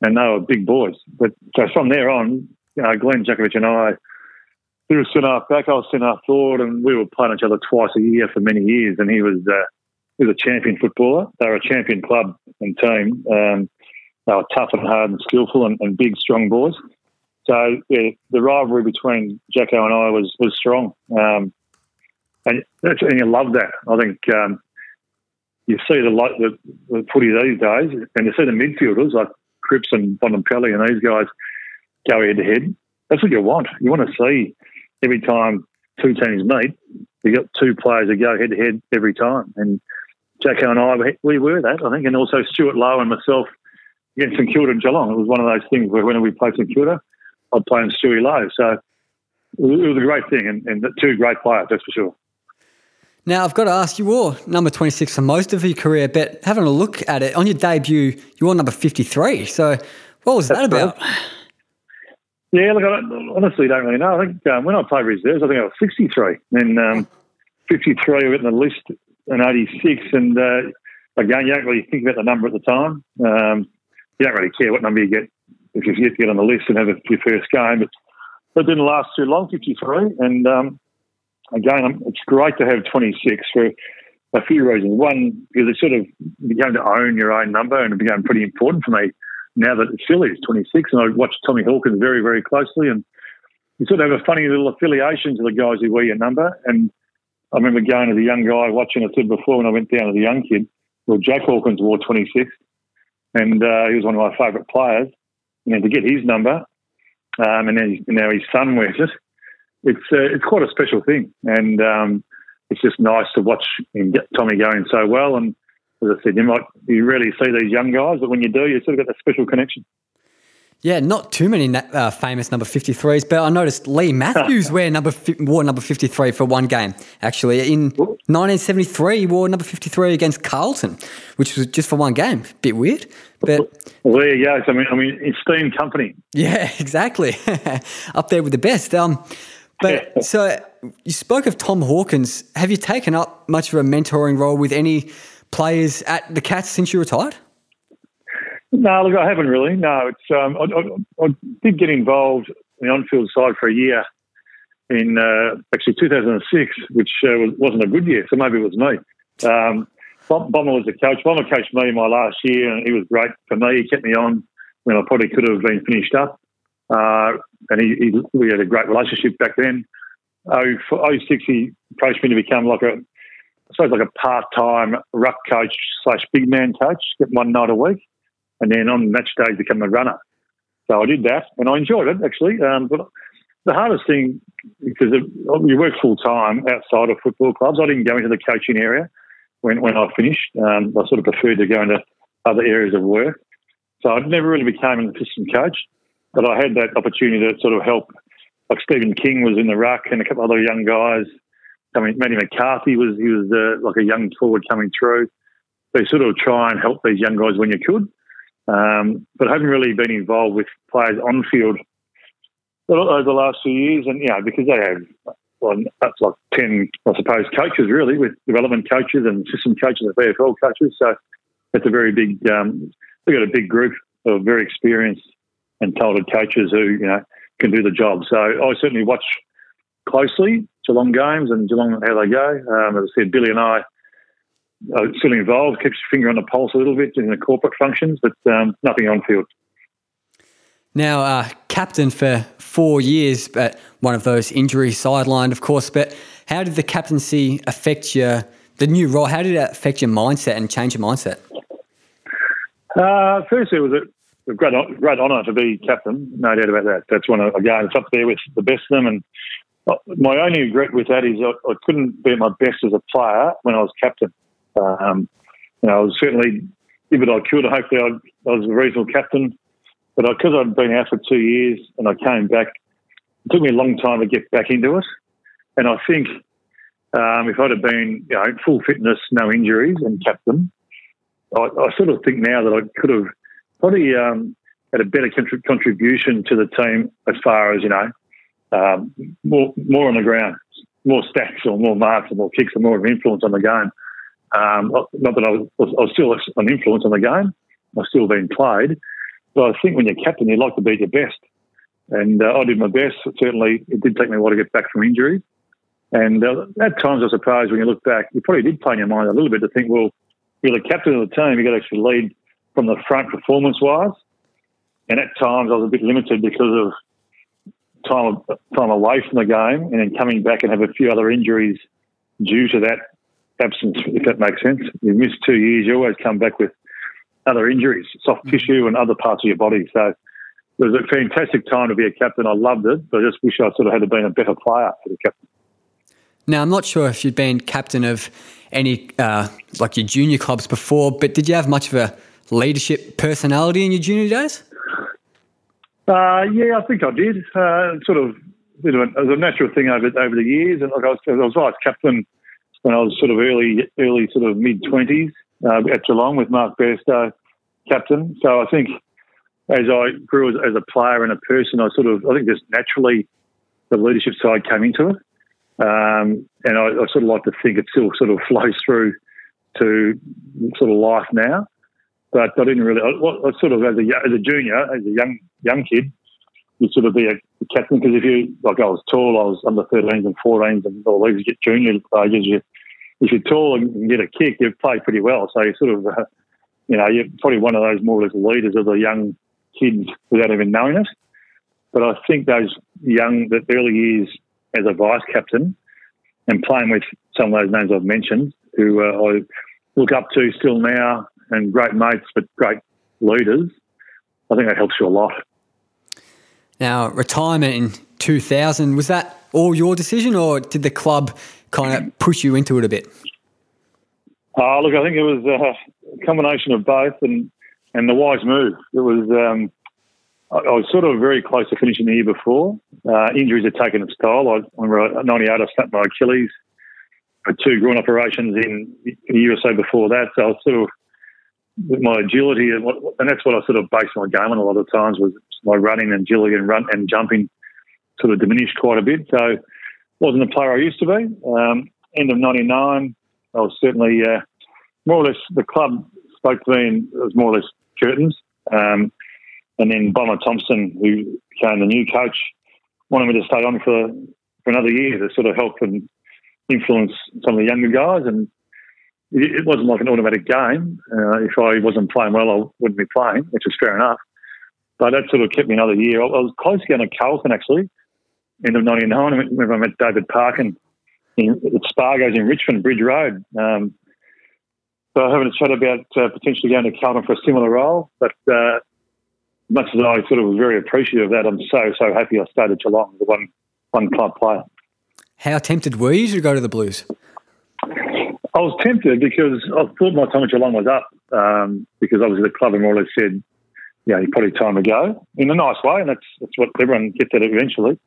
And they were big boys. But so from there on, you know, Glenn Jakovich and I, he was centre half back, I was centre half forward, and we were playing each other twice a year for many years. And he was uh, was a champion footballer. They're a champion club and team. Um, they were tough and hard and skillful and, and big, strong boys. So yeah, the rivalry between Jacko and I was was strong, um, and and you love that. I think um, you see the, the the footy these days, and you see the midfielders like Cripps and Bontempelli and these guys go head to head. That's what you want. You want to see every time two teams meet, you got two players that go head to head every time. And Jacko and I, we were that, I think, and also Stuart Lowe and myself against St Kilda and Geelong. It was one of those things where when we played St Kilda, I'd play in Stewie Lowe. So it was a great thing, and, and two great players, that's for sure. Now, I've got to ask, you wore number 26 for most of your career, but having a look at it, on your debut, you wore number 53. So what was that's that about? Right. Yeah, look, I honestly don't really know. I think um, when I played reserves, I think I was 63. Then um, 53 went in the list in 86. And uh, again, you don't really think about the number at the time. Um, you don't really care what number you get if you get to get on the list and have your first game. But it didn't last too long, 53. And um, again, it's great to have 26 for a few reasons. One, because it sort of began to own your own number and it became pretty important for me now that Philly is 26. And I watched Tommy Hawkins very, very closely. And you sort of have a funny little affiliation to the guys who wear your number. And I remember going to the young guy watching. I said before when I went down to the young kid. Well, Jack Hawkins wore 26, and uh, he was one of my favourite players. And then to get his number, um, and then now his son wears it. It's uh, it's quite a special thing, and um, it's just nice to watch him get Tommy going so well. And as I said, you might you rarely see these young guys, but when you do, you sort of get that special connection. Yeah, not too many uh, famous number 53s, but I noticed Leigh *laughs* Matthews wear number wore number 53 for one game. Actually, in 1973, he wore number 53 against Carlton, which was just for one game. Bit weird, but well, there you go. I mean, I mean, esteemed company. Yeah, *laughs* exactly. *laughs* up there with the best. Um, but so you spoke of Tom Hawkins. Have you taken up much of a mentoring role with any players at the Cats since you retired? No, look, I haven't really. No, it's um, I, I, I, did get involved in the on-field side for a year in uh, actually 2006, which uh, wasn't a good year, so maybe it was me. Um, Bomber was the coach. Bomber coached me my last year, and he was great for me. He kept me on when I probably could have been finished up. uh, and he, he, we had a great relationship back then. Oh, for 06, he approached me to become like a, I suppose like a part-time ruck coach slash big man coach, get one night a week, and then on match days become a runner. So I did that, and I enjoyed it actually. Um, but the hardest thing because you work full time outside of football clubs. I didn't go into the coaching area when when I finished. Um, I sort of preferred to go into other areas of work. So I never really became an assistant coach, but I had that opportunity to sort of help. Like Steven King was in the ruck, and a couple other young guys. I mean, Matty McCarthy was he was uh, like a young forward coming through. They sort of try and help these young guys when you could, um, but haven't really been involved with players on field over the last few years. And yeah, because they have well, that's like ten, I suppose, coaches really with development coaches and system coaches and VFL coaches. So it's a very big. Um, we've got a big group of very experienced and talented coaches who you know can do the job. So I certainly watch closely Geelong games and Geelong how they go. Um, as I said, Billy and I are still involved, keeps your finger on the pulse a little bit in the corporate functions, but um, nothing on field. Now, uh, captain for four years, but one of those injuries sidelined, of course. But how did the captaincy affect your the new role? How did it affect your mindset and change your mindset? Uh, firstly, it was a, a great, great honour to be captain. No doubt about that. That's one of, again. It's up there with the best of them. And uh, my only regret with that is I, I couldn't be at my best as a player when I was captain. Um, you know, I was certainly if it I could. Hopefully, I, I was a reasonable captain. But because I'd been out for two years and I came back, it took me a long time to get back into it. And I think um, if I'd have been you know, full fitness, no injuries, and captain, I, I sort of think now that I could have probably um, had a better contribution to the team as far as you know um, more more on the ground, more stacks or more marks or more kicks or more of influence on the game. Um, not that I was, I was still an influence on the game. I was still being played, but I think when you're captain, you like to be your best. And uh, I did my best. Certainly, it did take me a while to get back from injury. And uh, at times, I suppose, when you look back, you probably did play in your mind a little bit to think, well, you're the captain of the team. You've got to actually lead from the front performance wise. And at times, I was a bit limited because of time time away from the game, and then coming back and have a few other injuries due to that absence. If that makes sense, you miss two years, you always come back with other injuries, soft mm. tissue, and other parts of your body. So it was a fantastic time to be a captain. I loved it, but I just wish I sort of had been a better player for the captain. Now, I'm not sure if you'd been captain of any, uh, like your junior clubs before, but did you have much of a leadership personality in your junior days? Uh, yeah, I think I did. Uh, sort of, you know, it was a natural thing over over the years, and like I was, I was vice captain when I was sort of early, early sort of mid twenties uh, at Geelong with Mark Bairstow captain. So I think as I grew as, as, a player and a person, I sort of I think just naturally the leadership side came into it. Um, and I, I, sort of like to think it still sort of *laughs* flows through to sort of life now. But I didn't really. I, I sort of as a as a junior, as a young young kid, you sort of be a captain because if you like, I was tall, I was under 13s and 14s, and all these get junior ages. You, if you're tall and get a kick, you play pretty well. So you sort of, uh, you know, you're probably one of those more or less leaders of the young kids without even knowing it. But I think those young, the early years as a vice captain and playing with some of those names I've mentioned, who uh, I look up to still now, and great mates, but great leaders, I think that helps you a lot. Now, retirement in 2000, was that all your decision or did the club kind of push you into it a bit? Uh, look, I think it was a combination of both and, and the wise move. It was, um, I, I, was sort of very close to finishing the year before. Uh, injuries had taken its toll. I, were at 98, I snapped my Achilles. I had two groin operations in a year or so before that. So I was sort of with my agility and, what, and that's what I sort of based my game on a lot of times was my running and agility and run and jumping sort of diminished quite a bit. So wasn't the player I used to be. Um, end of '99, I was certainly uh, more or less the club spoke to me and it was more or less curtains. Um, and then Bomber Thompson, who became the new coach, wanted me to stay on for for another year to sort of help and influence some of the younger guys and it wasn't like an automatic game. Uh, if I wasn't playing well, I wouldn't be playing, which is fair enough. but that sort of kept me another year. I, I was close to going to Carlton actually, end of '99. I remember I met David Parkin in, at Spargo's in Richmond Bridge Road. Um, so I having a chat about uh, potentially going to Carlton for a similar role, but uh, much as I sort of was very appreciative of that, I'm so so happy I stayed at Geelong as a one one club player. How tempted were you to go to the Blues? I was tempted because I thought my time at Geelong was up um, because obviously the club had more or less said, yeah, you probably time to go in a nice way, and that's that's what everyone gets at eventually.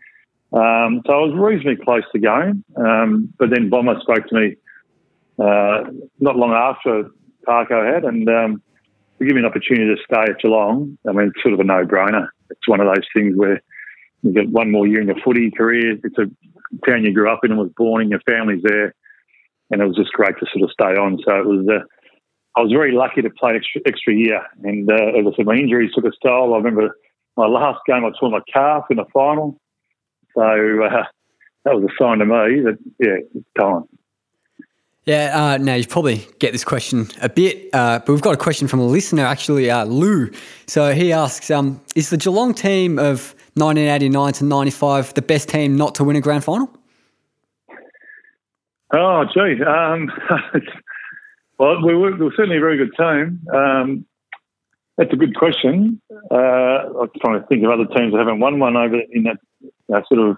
Um, so I was reasonably close to going, um, but then Bomber spoke to me uh, not long after Parko had, and um, give me an opportunity to stay at Geelong. I mean, it's sort of a no-brainer. It's one of those things where you get one more year in your footy career. It's a town you grew up in and was born in. Your family's there, and it was just great to sort of stay on. So it was. Uh, I was very lucky to play an extra, extra year, and uh, as I said, my injuries took a toll. I remember my last game, I tore my calf in the final, so uh, that was a sign to me that yeah, it's time. Yeah, uh, now you probably get this question a bit, uh, but we've got a question from a listener, actually, uh, Lou. So he asks um, Is the Geelong team of 1989 to 95 the best team not to win a grand final? Oh, gee. Um, *laughs* well, we were, we were, certainly a very good team. Um, that's a good question. Uh, I'm trying to think of other teams that haven't won one over in that uh, sort of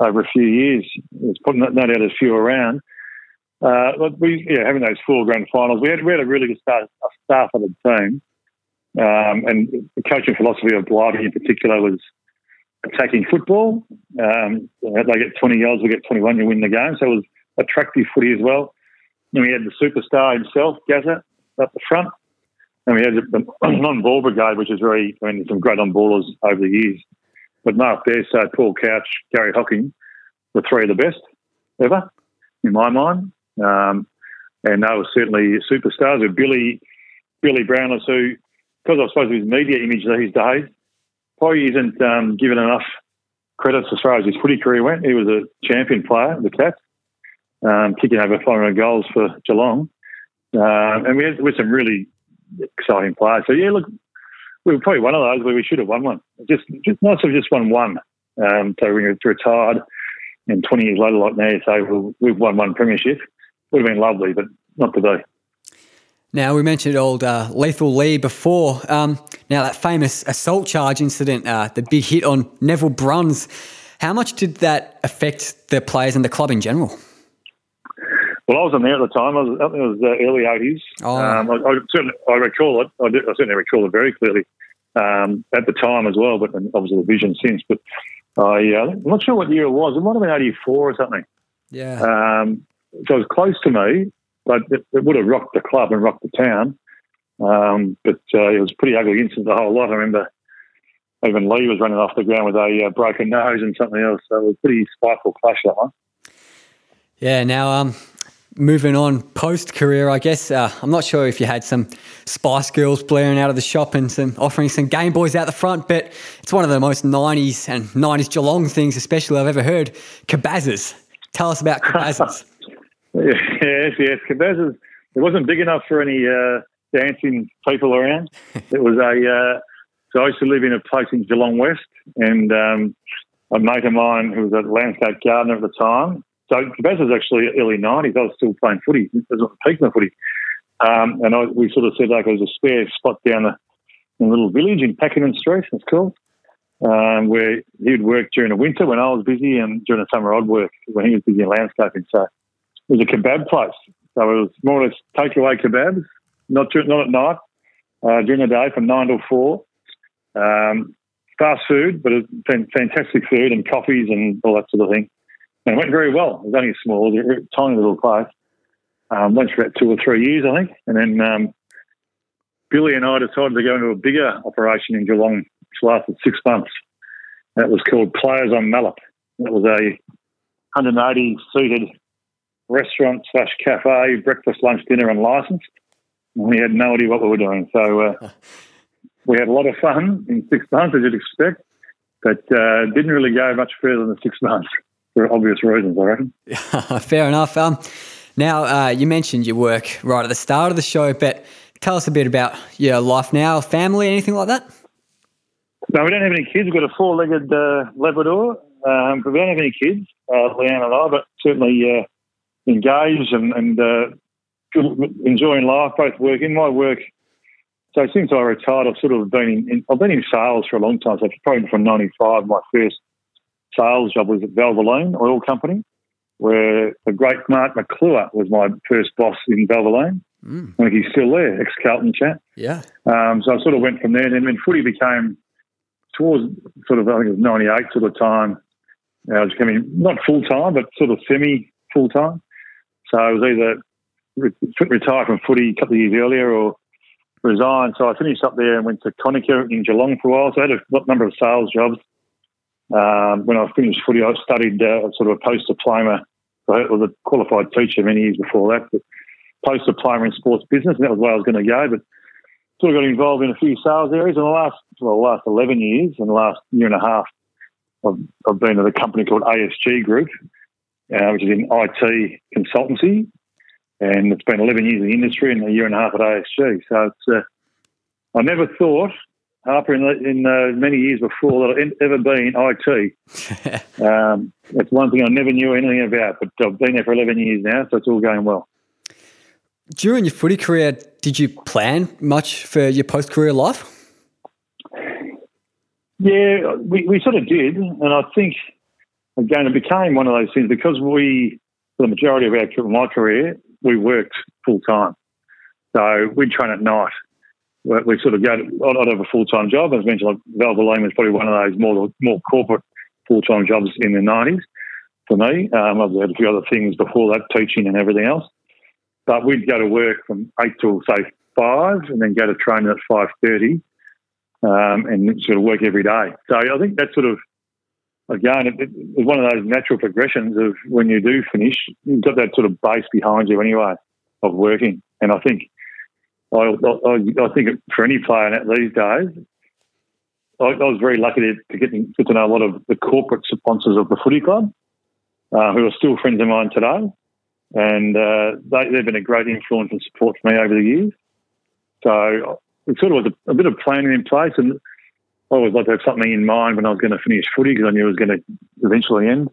over a few years. There's probably no doubt there's few around. Uh, we yeah having those four grand finals, we had we had a really good start, a staff of the team, um, and the coaching philosophy of Blighty in particular was attacking football. Um, they get 20 yards, we get 21, you win the game. So it was attractive footy as well. And we had the superstar himself, Gazza, up the front. And we had the *clears throat* non-ball brigade, which is very, I mean, some great on-ballers over the years. But Mark Bairstow, Paul Couch, Garry Hocking were three of the best ever, in my mind. Um, and they were certainly superstars. With Billy Billy Brownless, who, because I suppose his media image these days, probably isn't um, given enough credit as far as his footy career went. He was a champion player, the Cats, um, kicking over 500 goals for Geelong. Uh, and we had with some really exciting players. So, yeah, look, we were probably one of those where we should have won one. Just, just nice to have just won one. Um, so we retired, and 20 years later, like now, so we've won one premiership would have been lovely, but not today. Now, we mentioned old uh, Lethal Leigh before. Um, now, that famous assault charge incident, uh, the big hit on Neville Bruns, how much did that affect the players and the club in general? Well, I wasn't there at the time. I, was, I think it was the early 80s. Oh. Um, I, I, certainly, I recall it. I, did, I, certainly recall it very clearly um, at the time as well, but obviously the vision since. But I, uh, I'm not sure what year it was. It might have been 84 or something. Yeah. Um, so it was close to me, but it, it would have rocked the club and rocked the town. Um, but uh, it was a pretty ugly incident, the whole lot. I remember even Leigh was running off the ground with a uh, broken nose and something else. So it was a pretty spiteful clash, that one. Yeah, now um, moving on post career, I guess. Uh, I'm not sure if you had some Spice Girls blaring out of the shop and some offering some Game Boys out the front, but it's one of the most 90s and 90s Geelong things, especially I've ever heard. Cabazas. Tell us about Cabazas. *laughs* Yes, yes. Cabazas, it wasn't big enough for any uh, dancing people around. *laughs* It was a, uh, so I used to live in a place in Geelong West, and um, a mate of mine who was a landscape gardener at the time. So Cabazas was actually early 90s. I was still playing footy. It was the peak of footy. Um, and I, we sort of said, like, there was a spare spot down a, in a little village in Pakington Street, it's called, um, where he'd work during the winter when I was busy and during the summer I'd work when he was busy in landscaping. So it was a kebab place. So it was more or less takeaway kebabs, not not at night, uh, during the day from nine till four. Um, fast food, but fantastic food and coffees and all that sort of thing. And it went very well. It was only a small, tiny little place. Um, went for about two or three years, I think. And then um, Billy and I decided to go into a bigger operation in Geelong, which lasted six months. That was called Players on Malop. It was a 180 seated restaurant slash cafe, breakfast, lunch, dinner, and licensed. we had no idea what we were doing. So uh, we had a lot of fun in six months, as you'd expect, but uh, didn't really go much further than six months for obvious reasons, I reckon. *laughs* Fair enough. Um, now, uh, you mentioned your work right at the start of the show, but tell us a bit about your life now, family, anything like that. No, we don't have any kids. We've got a four-legged uh, Labrador. Um, but we don't have any kids, uh, Leanne and I, but certainly uh, engaged and, and uh, enjoying life, both working. My work, so since I retired, I've sort of been in, I've been in sales for a long time. So probably from '95, my first sales job was at Valvoline Oil Company, where the great Mark Maclure was my first boss in Valvoline. Mm. I think he's still there, ex Carlton chat. Yeah. Um, so I sort of went from there, and then when footy became towards sort of I think it was '98 sort of time. I was coming not full time, but sort of semi full time. So I was either re- retired from footy a couple of years earlier or resigned. So I finished up there and went to Konica in Geelong for a while. So I had a number of sales jobs. Um, when I finished footy, I studied uh, sort of a post diploma. I was a qualified teacher many years before that, but post diploma in sports business, and that was where I was going to go. But sort of got involved in a few sales areas in the last well, the last eleven years and the last year and a half. I've, I've been at a company called ASG Group, uh, which is in IT consultancy, and it's been 11 years in the industry and a year and a half at ASG. So it's, uh, I never thought, Harper, in, in uh, many years before, that I've ever been IT. *laughs* um, it's one thing I never knew anything about, but I've been there for 11 years now, so it's all going well. During your footy career, did you plan much for your post career life? Yeah, we, we sort of did. And I think, again, it became one of those things because we, for the majority of our, my career, we worked full time. So we'd train at night. We sort of go, I'd have a full time job. As mentioned, like Valvoline was probably one of those more more corporate full time jobs in the 90s for me. Um, I've had a few other things before that, teaching and everything else. But we'd go to work from 8 till, say, 5 and then go to training at 5.30 um, and sort of work every day. So I think that's sort of again, it, was one of those natural progressions of when you do finish, you've got that sort of base behind you anyway of working. And I think, I, I, I think for any player these days, I, I was very lucky to, to get, to know a lot of the corporate sponsors of the footy club, uh, who are still friends of mine today. And uh, they, they've been a great influence and support for me over the years. So it sort of was a, a bit of planning in place. And I always liked to have something in mind when I was going to finish footy because I knew it was going to eventually end.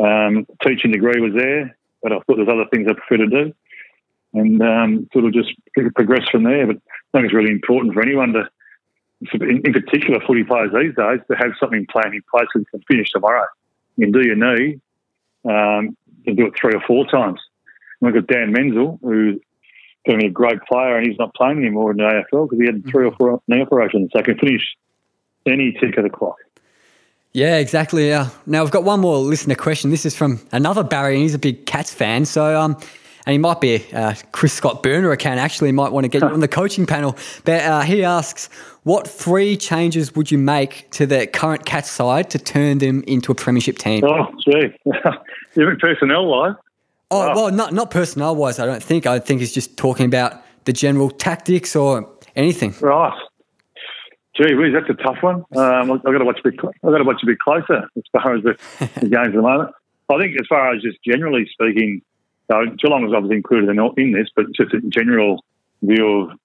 Um, teaching degree was there, but I thought there's other things I prefer to do, and um, sort of just progress from there. But I think it's really important for anyone to, in, in particular, footy players these days, to have something planned in place and can finish tomorrow. You can do your knee, um, you can do it three or four times. we've got Dan Menzel, who's going to be a great player, and he's not playing anymore in the AFL because he had three or four knee operations. So he can finish any tick of the clock. Yeah, exactly. Yeah. Now, we've got one more listener question. This is from another Barry, and he's a big Cats fan. So, um, and he might be uh, Chris Scott Burner account. Actually, he might want to get you *laughs* on the coaching panel. But uh, he asks, what three changes would you make to the current Cats side to turn them into a premiership team? Oh, gee, *laughs* even personnel wise. Oh, oh, well, not not personnel wise. I don't think. I think he's just talking about the general tactics or anything. Right. Gee whiz, that's a tough one. Um, I've got to watch a bit. I've got to watch a bit closer as far as the, *laughs* the games at the moment. I think, as far as just generally speaking, so Geelong is obviously included in, in this, but just a general view of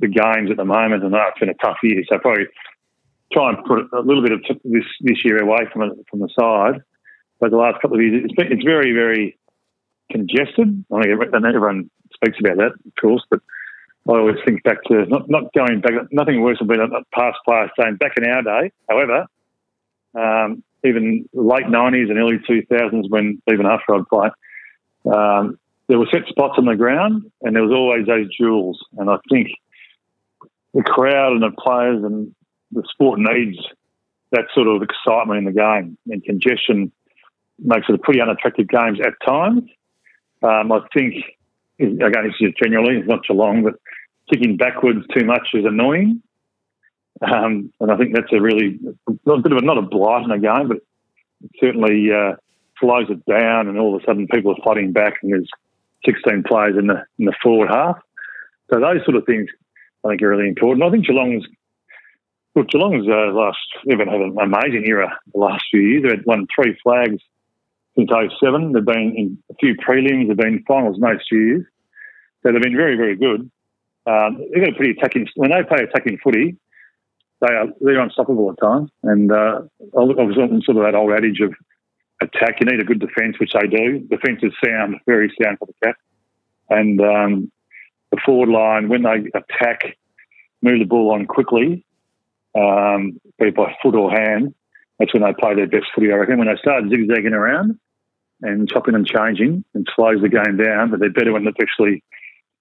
the games at the moment, and it's been a tough year. So probably try and put a little bit of this this year away from it, from the side. But the last couple of years, it's, been, it's very very congested. I think everyone speaks about that, of course, but I always think back to not, not going back, nothing worse than being a past player saying back in our day, however, um, even late 90s and early 2000s when even after I'd play, um, there were set spots on the ground and there was always those duels. And I think the crowd and the players and the sport needs that sort of excitement in the game and congestion makes it a pretty unattractive games at times. Um, I think again, it's just generally, it's not too long, but ticking backwards too much is annoying. Um, and I think that's a really a bit of a, not a blight in the game, but certainly uh, slows it down. And all of a sudden, people are fighting back, and there's 16 players in the in the forward half. So those sort of things, I think, are really important. I think Geelong's look, Geelong's uh, last they've an amazing era the last few years. They've won three flags since 07. They've been in a few prelims. They've been finals most years. So they've been very, very good. Um, they've got a pretty attacking, when they play attacking footy, they are they're unstoppable at times. And uh, I was on sort of that old adage of attack. You need a good defence, which they do. Defence is sound, very sound for the Cats. And um, the forward line, when they attack, move the ball on quickly, um, be it by foot or hand, that's when they play their best footy, I reckon. When they start zigzagging around and chopping and changing, and slows the game down, but they're better when actually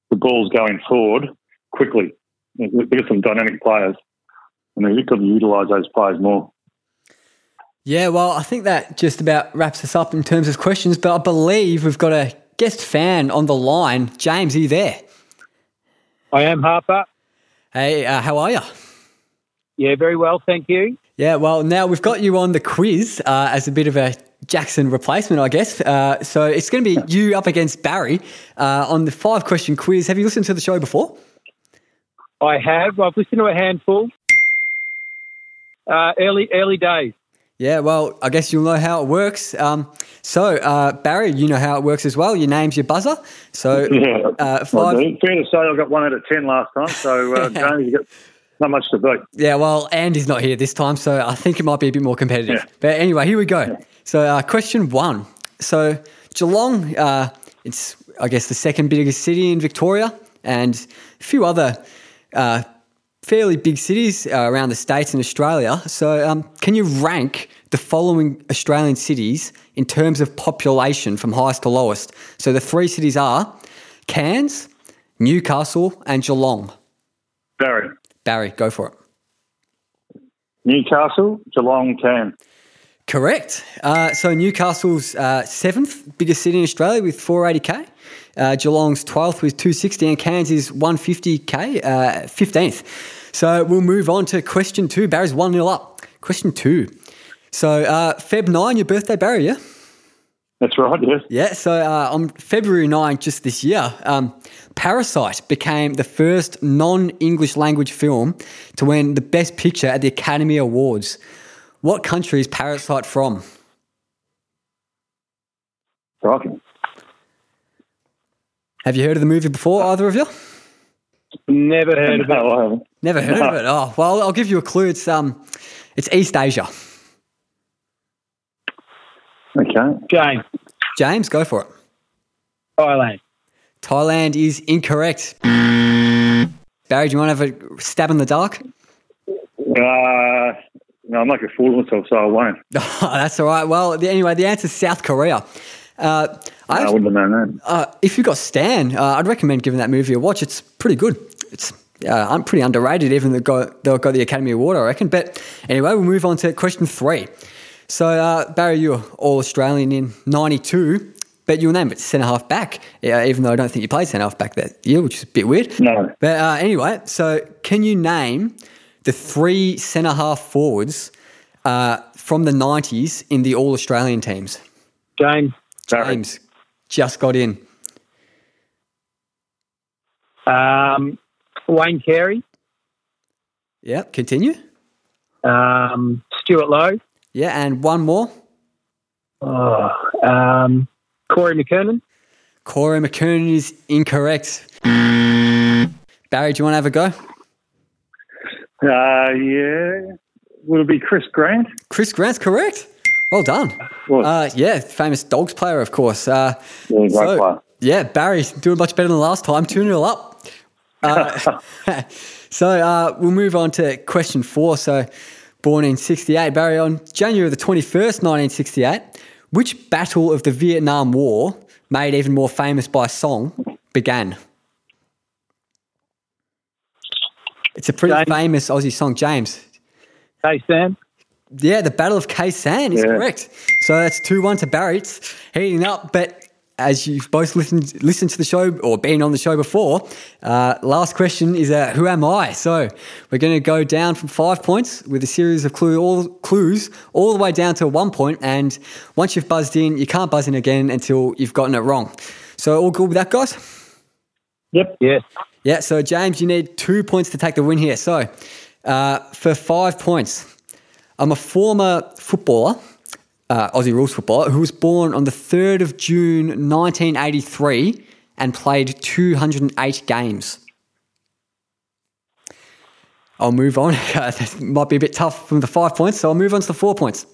the ball's going forward quickly. They've got some dynamic players, and they've got to utilise those players more. Yeah, well, I think that just about wraps us up in terms of questions, but I believe we've got a guest fan on the line. James, are you there? I am, Harper. Hey, uh, how are you? Yeah, very well, thank you. Yeah, well, now we've got you on the quiz uh, as a bit of a Jackson replacement, I guess. Uh, so it's going to be you up against Barry uh, on the five question quiz. Have you listened to the show before? I have. I've listened to a handful. Uh, early early days. Yeah, well, I guess you'll know how it works. Um, so, uh, Barry, you know how it works as well. Your name's your buzzer. So, *laughs* yeah, uh, five. Fair to say, I got one out of ten last time. So, uh, *laughs* James, you got not much to beat. Yeah, well, Andy's not here this time, so I think it might be a bit more competitive. Yeah. But anyway, here we go. Yeah. So, uh, question one. So, Geelong, uh, it's I guess the second biggest city in Victoria, and a few other uh, fairly big cities uh, around the states and Australia. So, um, can you rank the following Australian cities in terms of population from highest to lowest? So, the three cities are Cairns, Newcastle, and Geelong. Barry. Barry, go for it. Newcastle, Geelong, Cairns. Correct. Uh, so Newcastle's uh, seventh biggest city in Australia with 480k. Uh, Geelong's 12th with 260, and Cairns is 150k, 15th. Uh, so we'll move on to question two. Barry's 1 0 up. Question two. So uh, Feb 9, your birthday, Barry, yeah? That's right, yes. Yeah, so uh, on February 9, just this year, um, Parasite became the first non English language film to win the Best Picture at the Academy Awards. What country is Parasite from? Rocking. Have you heard of the movie before, either of you? Never heard of it. Never heard no. of it. Oh well, I'll give you a clue. It's um, it's East Asia. Okay, James. James, go for it. Thailand. Thailand is incorrect. Barry, do you want to have a stab in the dark? Uh, no, I'm like a fool of myself, so I won't. *laughs* That's all right. Well, the, anyway, the answer is South Korea. Uh, I, I, wouldn't have known that. Uh, if you've got Stan, uh, I'd recommend giving that movie a watch. It's pretty good. It's uh, I'm pretty underrated, even though they got, they got the Academy Award, I reckon. But anyway, we'll move on to question three. So, uh, Barry, you were all Australian in 92, but you were named centre half back, even though I don't think you played centre half back that year, which is a bit weird. No. But uh, anyway, so can you name the three centre half forwards uh, from the 90s in the All Australian teams? James. James just got in. Um, Wayne Carey. Yeah, continue. Um, Stuart Lowe. Yeah, and one more. Oh, um, Corey McKernan. Corey McKernan is incorrect. Barry, do you want to have a go? Uh, yeah. Would it be Chris Grant? Chris Grant's correct. Well done. Uh, yeah, famous dogs player, of course. Uh, yeah, great so, player. Yeah, Barry doing much better than last time. 2 0 up. *laughs* Uh, *laughs* so uh, we'll move on to question four. So, born in 68, Barry, on January the 21st, 1968, which battle of the Vietnam War, made even more famous by song, began? It's a pretty James. famous Aussie song, James. Khe Sanh. Yeah, the Battle of Khe Sanh is yeah. correct. So that's 2 1 to Barry. It's heating up. But as you've both listened, listened to the show or been on the show before, uh, last question is uh, Who am I? So we're going to go down from five points with a series of clue, all, clues all the way down to one point. point, And once you've buzzed in, you can't buzz in again until you've gotten it wrong. So all good with that, guys? Yep. Yes. Yeah. So, James, you need two points to take the win here. So uh, for five points, I'm a former footballer, uh, Aussie rules footballer, who was born on the 3rd of June 1983 and played 208 games. I'll move on. *laughs* that might be a bit tough from the five points, so I'll move on to the four points.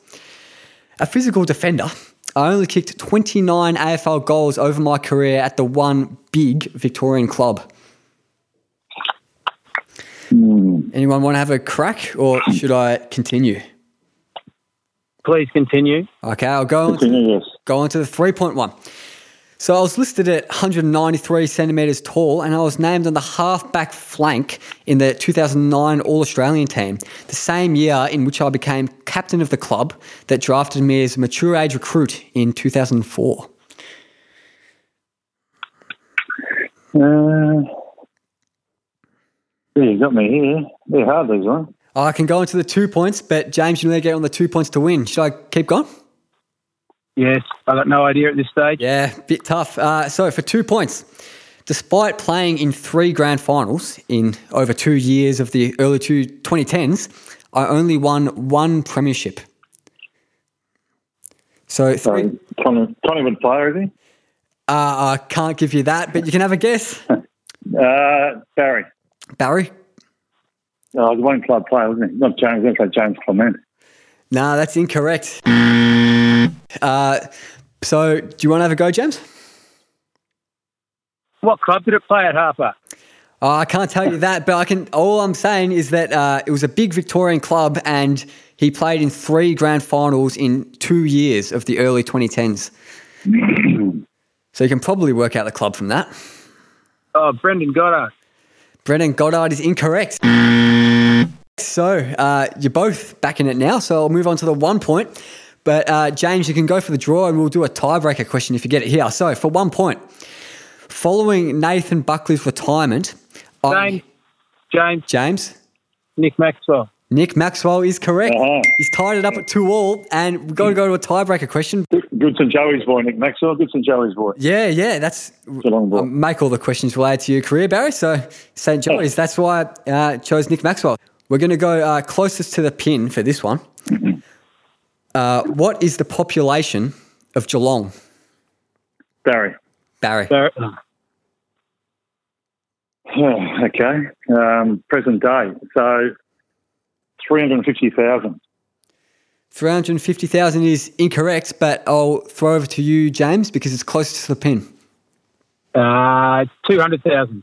A physical defender. I only kicked 29 AFL goals over my career at the one big Victorian club. Anyone want to have a crack, or should I continue? Please continue. Okay, I'll go on to, yes. go on to the 3.1. So I was listed at 193 centimetres tall, and I was named on the half-back flank in the 2009 All-Australian team, the same year in which I became captain of the club that drafted me as a mature age recruit in 2004. Uh, yeah, you got me here. They're hard, these ones. I can go into the two points, but James, you need to get on the two points to win. Should I keep going? Yes, I got no idea at this stage. Yeah, bit tough. Uh, so for two points, despite playing in three grand finals in over two years of the early two 2010s, I only won one premiership. So three, Collingwood player, is he? uh, I can't give you that, but you can have a guess. *laughs* Uh, Barry. Barry? Oh, he's one club player, wasn't he? Not James. I was going to say James Clement. Nah, that's incorrect. Uh, so do you want to have a go, James? What club did it play at, Harper? Oh, I can't tell you that, but I can. All I'm saying is that uh, it was a big Victorian club, and he played in three grand finals in two years of the early 2010s. *clears throat* so you can probably work out the club from that. Oh, Brendan Goddard. Brendan Goddard is incorrect. So uh, you're both back in it now. So I'll move on to the one point. But uh, James, you can go for the draw, and we'll do a tiebreaker question if you get it here. So for one point, following Nathan Buckley's retirement, I- James. James. James, Nick Maxwell. Nick Maxwell is correct. Uh-huh. He's tied it up at two all, and we've got to go to a tiebreaker question. Good St. Joey's boy, Nick Maxwell. Good St. Joey's boy. Yeah, yeah, that's. I'll make all the questions related to your career, Barry. So St. John's, that's why I uh, chose Nick Maxwell. We're going to go uh, closest to the pin for this one. Uh, what is the population of Geelong, Barry. Barry? Barry. Oh, *sighs* okay. Um, present day. So, 350,000. 350,000 is incorrect, but I'll throw over to you, James, because it's closest to the pin. Uh, 200,000.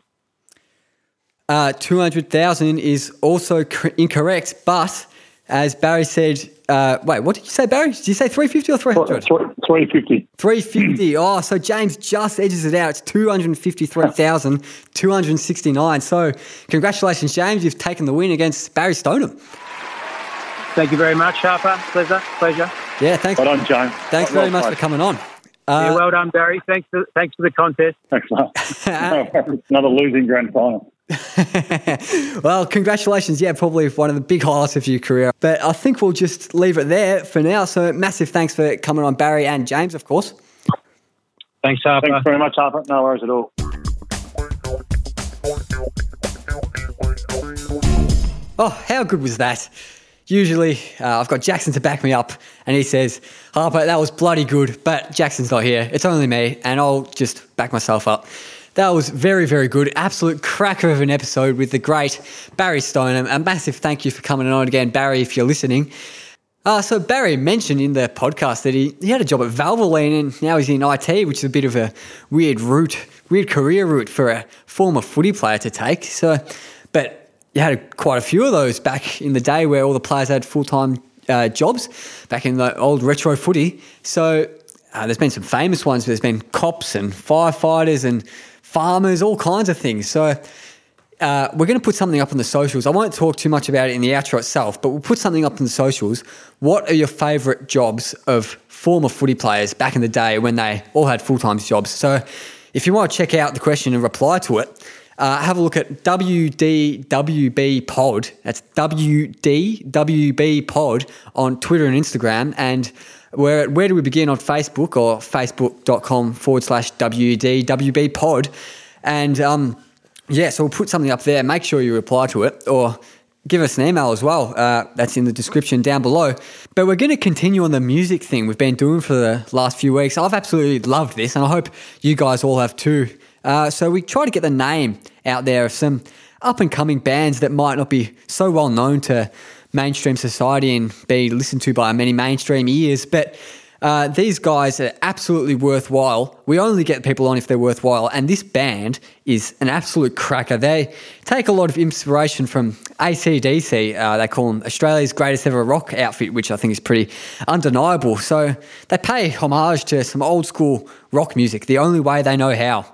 Uh, 200,000 is also cor- incorrect, but as Barry said, uh, wait, what did you say, Barry? Did you say 350 or 300? 350. 350. *clears throat* Oh, so James just edges it out. It's 253,269. So, congratulations, James. You've taken the win against Barry Stoneham. Thank you very much, Harper. Pleasure. Pleasure. Yeah, thanks. Well done, James. Thanks Well very much for coming on. yeah, Uh, well done, Barry. Thanks for, thanks for the contest. Thanks, mate. *laughs* *laughs* Another losing grand final. *laughs* well, congratulations. Yeah, probably one of the big highlights of your career. But I think we'll just leave it there for now. So, massive thanks for coming on, Barry and James, of course. Thanks, Harper. Thanks very much, Harper. No worries at all. Oh, how good was that? Usually, uh, I've got Jackson to back me up, and he says, Harper, that was bloody good, but Jackson's not here. It's only me, and I'll just back myself up. That was very, very good. Absolute cracker of an episode with the great Barry Stoneham. A massive thank you for coming on again, Barry, if you're listening. Uh, so Barry mentioned in the podcast that he, he had a job at Valvoline and now he's in IT, which is a bit of a weird route, weird career route for a former footy player to take. So, but you had quite a few of those back in the day where all the players had full time uh, jobs back in the old retro footy. So uh, there's been some famous ones. There's been cops and firefighters and farmers, all kinds of things. So uh, we're going to put something up on the socials. I won't talk too much about it in the outro itself, but we'll put something up on the socials. What are your favourite jobs of former footy players back in the day when they all had full time jobs? So if you want to check out the question and reply to it, uh, have a look at WDWB Pod. That's WDWB Pod on Twitter and Instagram. And we're at Where Do We Begin on Facebook or facebook.com forward slash WDWB Pod. And um, yeah, so we'll put something up there. Make sure you reply to it or give us an email as well. Uh, that's in the description down below. But we're going to continue on the music thing we've been doing for the last few weeks. I've absolutely loved this, and I hope you guys all have too. Uh, so we try to get the name out there of some up and coming bands that might not be so well known to mainstream society and be listened to by many mainstream ears, but uh, these guys are absolutely worthwhile. We only get people on if they're worthwhile, and this band is an absolute cracker. They take a lot of inspiration from ACDC. Uh, they call them Australia's greatest ever rock outfit, which I think is pretty undeniable. So they pay homage to some old school rock music the only way they know how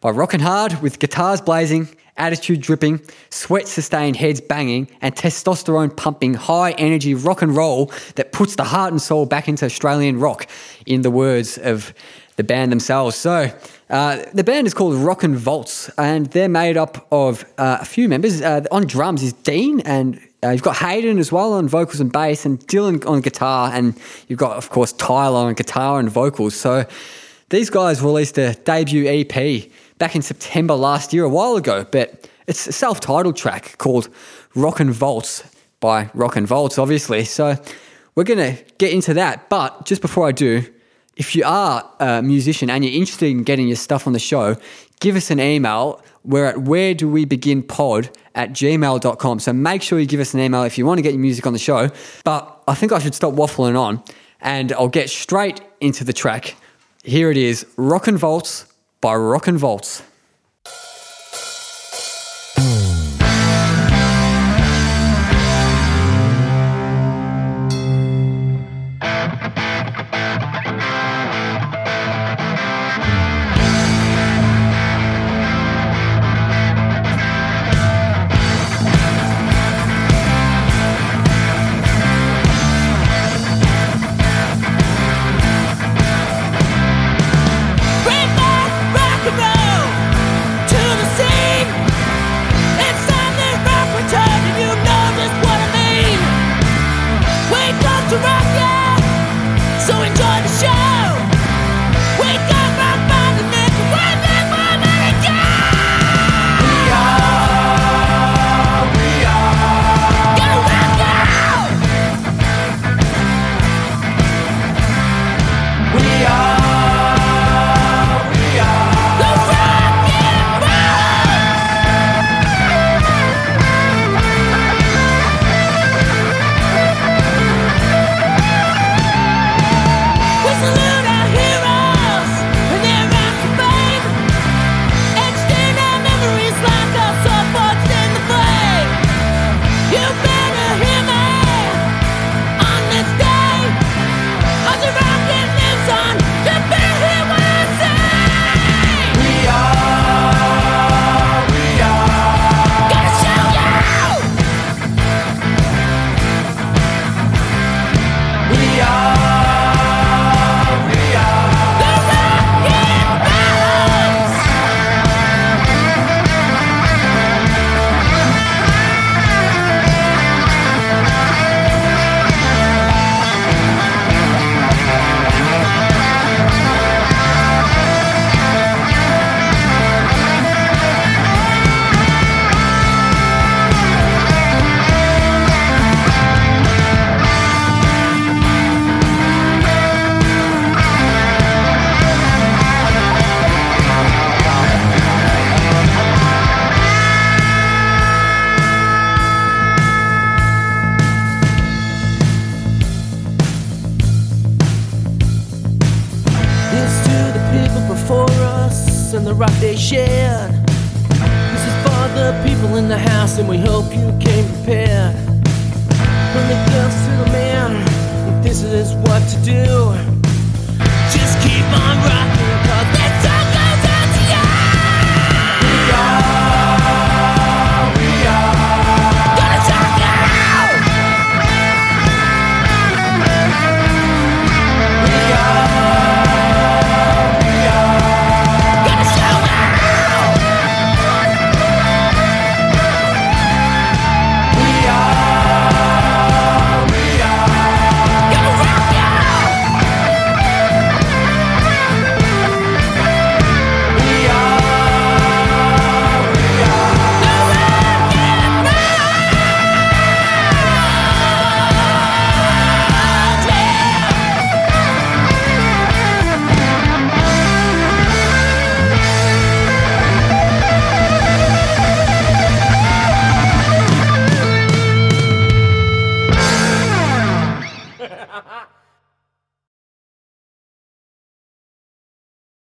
by rocking hard with guitars blazing attitude dripping, sweat sustained heads banging, and testosterone pumping high energy rock and roll that puts the heart and soul back into Australian rock, in the words of the band themselves. So, uh, the band is called Rock and Volts, and they're made up of uh, a few members. Uh, on drums is Dean, and uh, you've got Hayden as well on vocals and bass, and Dylan on guitar, and you've got, of course, Tyler on guitar and vocals. So, these guys released a debut EP back in September last year, a while ago, but it's a self titled track called Rock and Volts by Rock and Volts, obviously. So we're going to get into that. But just before I do, if you are a musician and you're interested in getting your stuff on the show, give us an email. We're at where do we begin pod at gmail.com. So make sure you give us an email if you want to get your music on the show. But I think I should stop waffling on and I'll get straight into the track. Here it is Rock and Volts by Rock and Volts.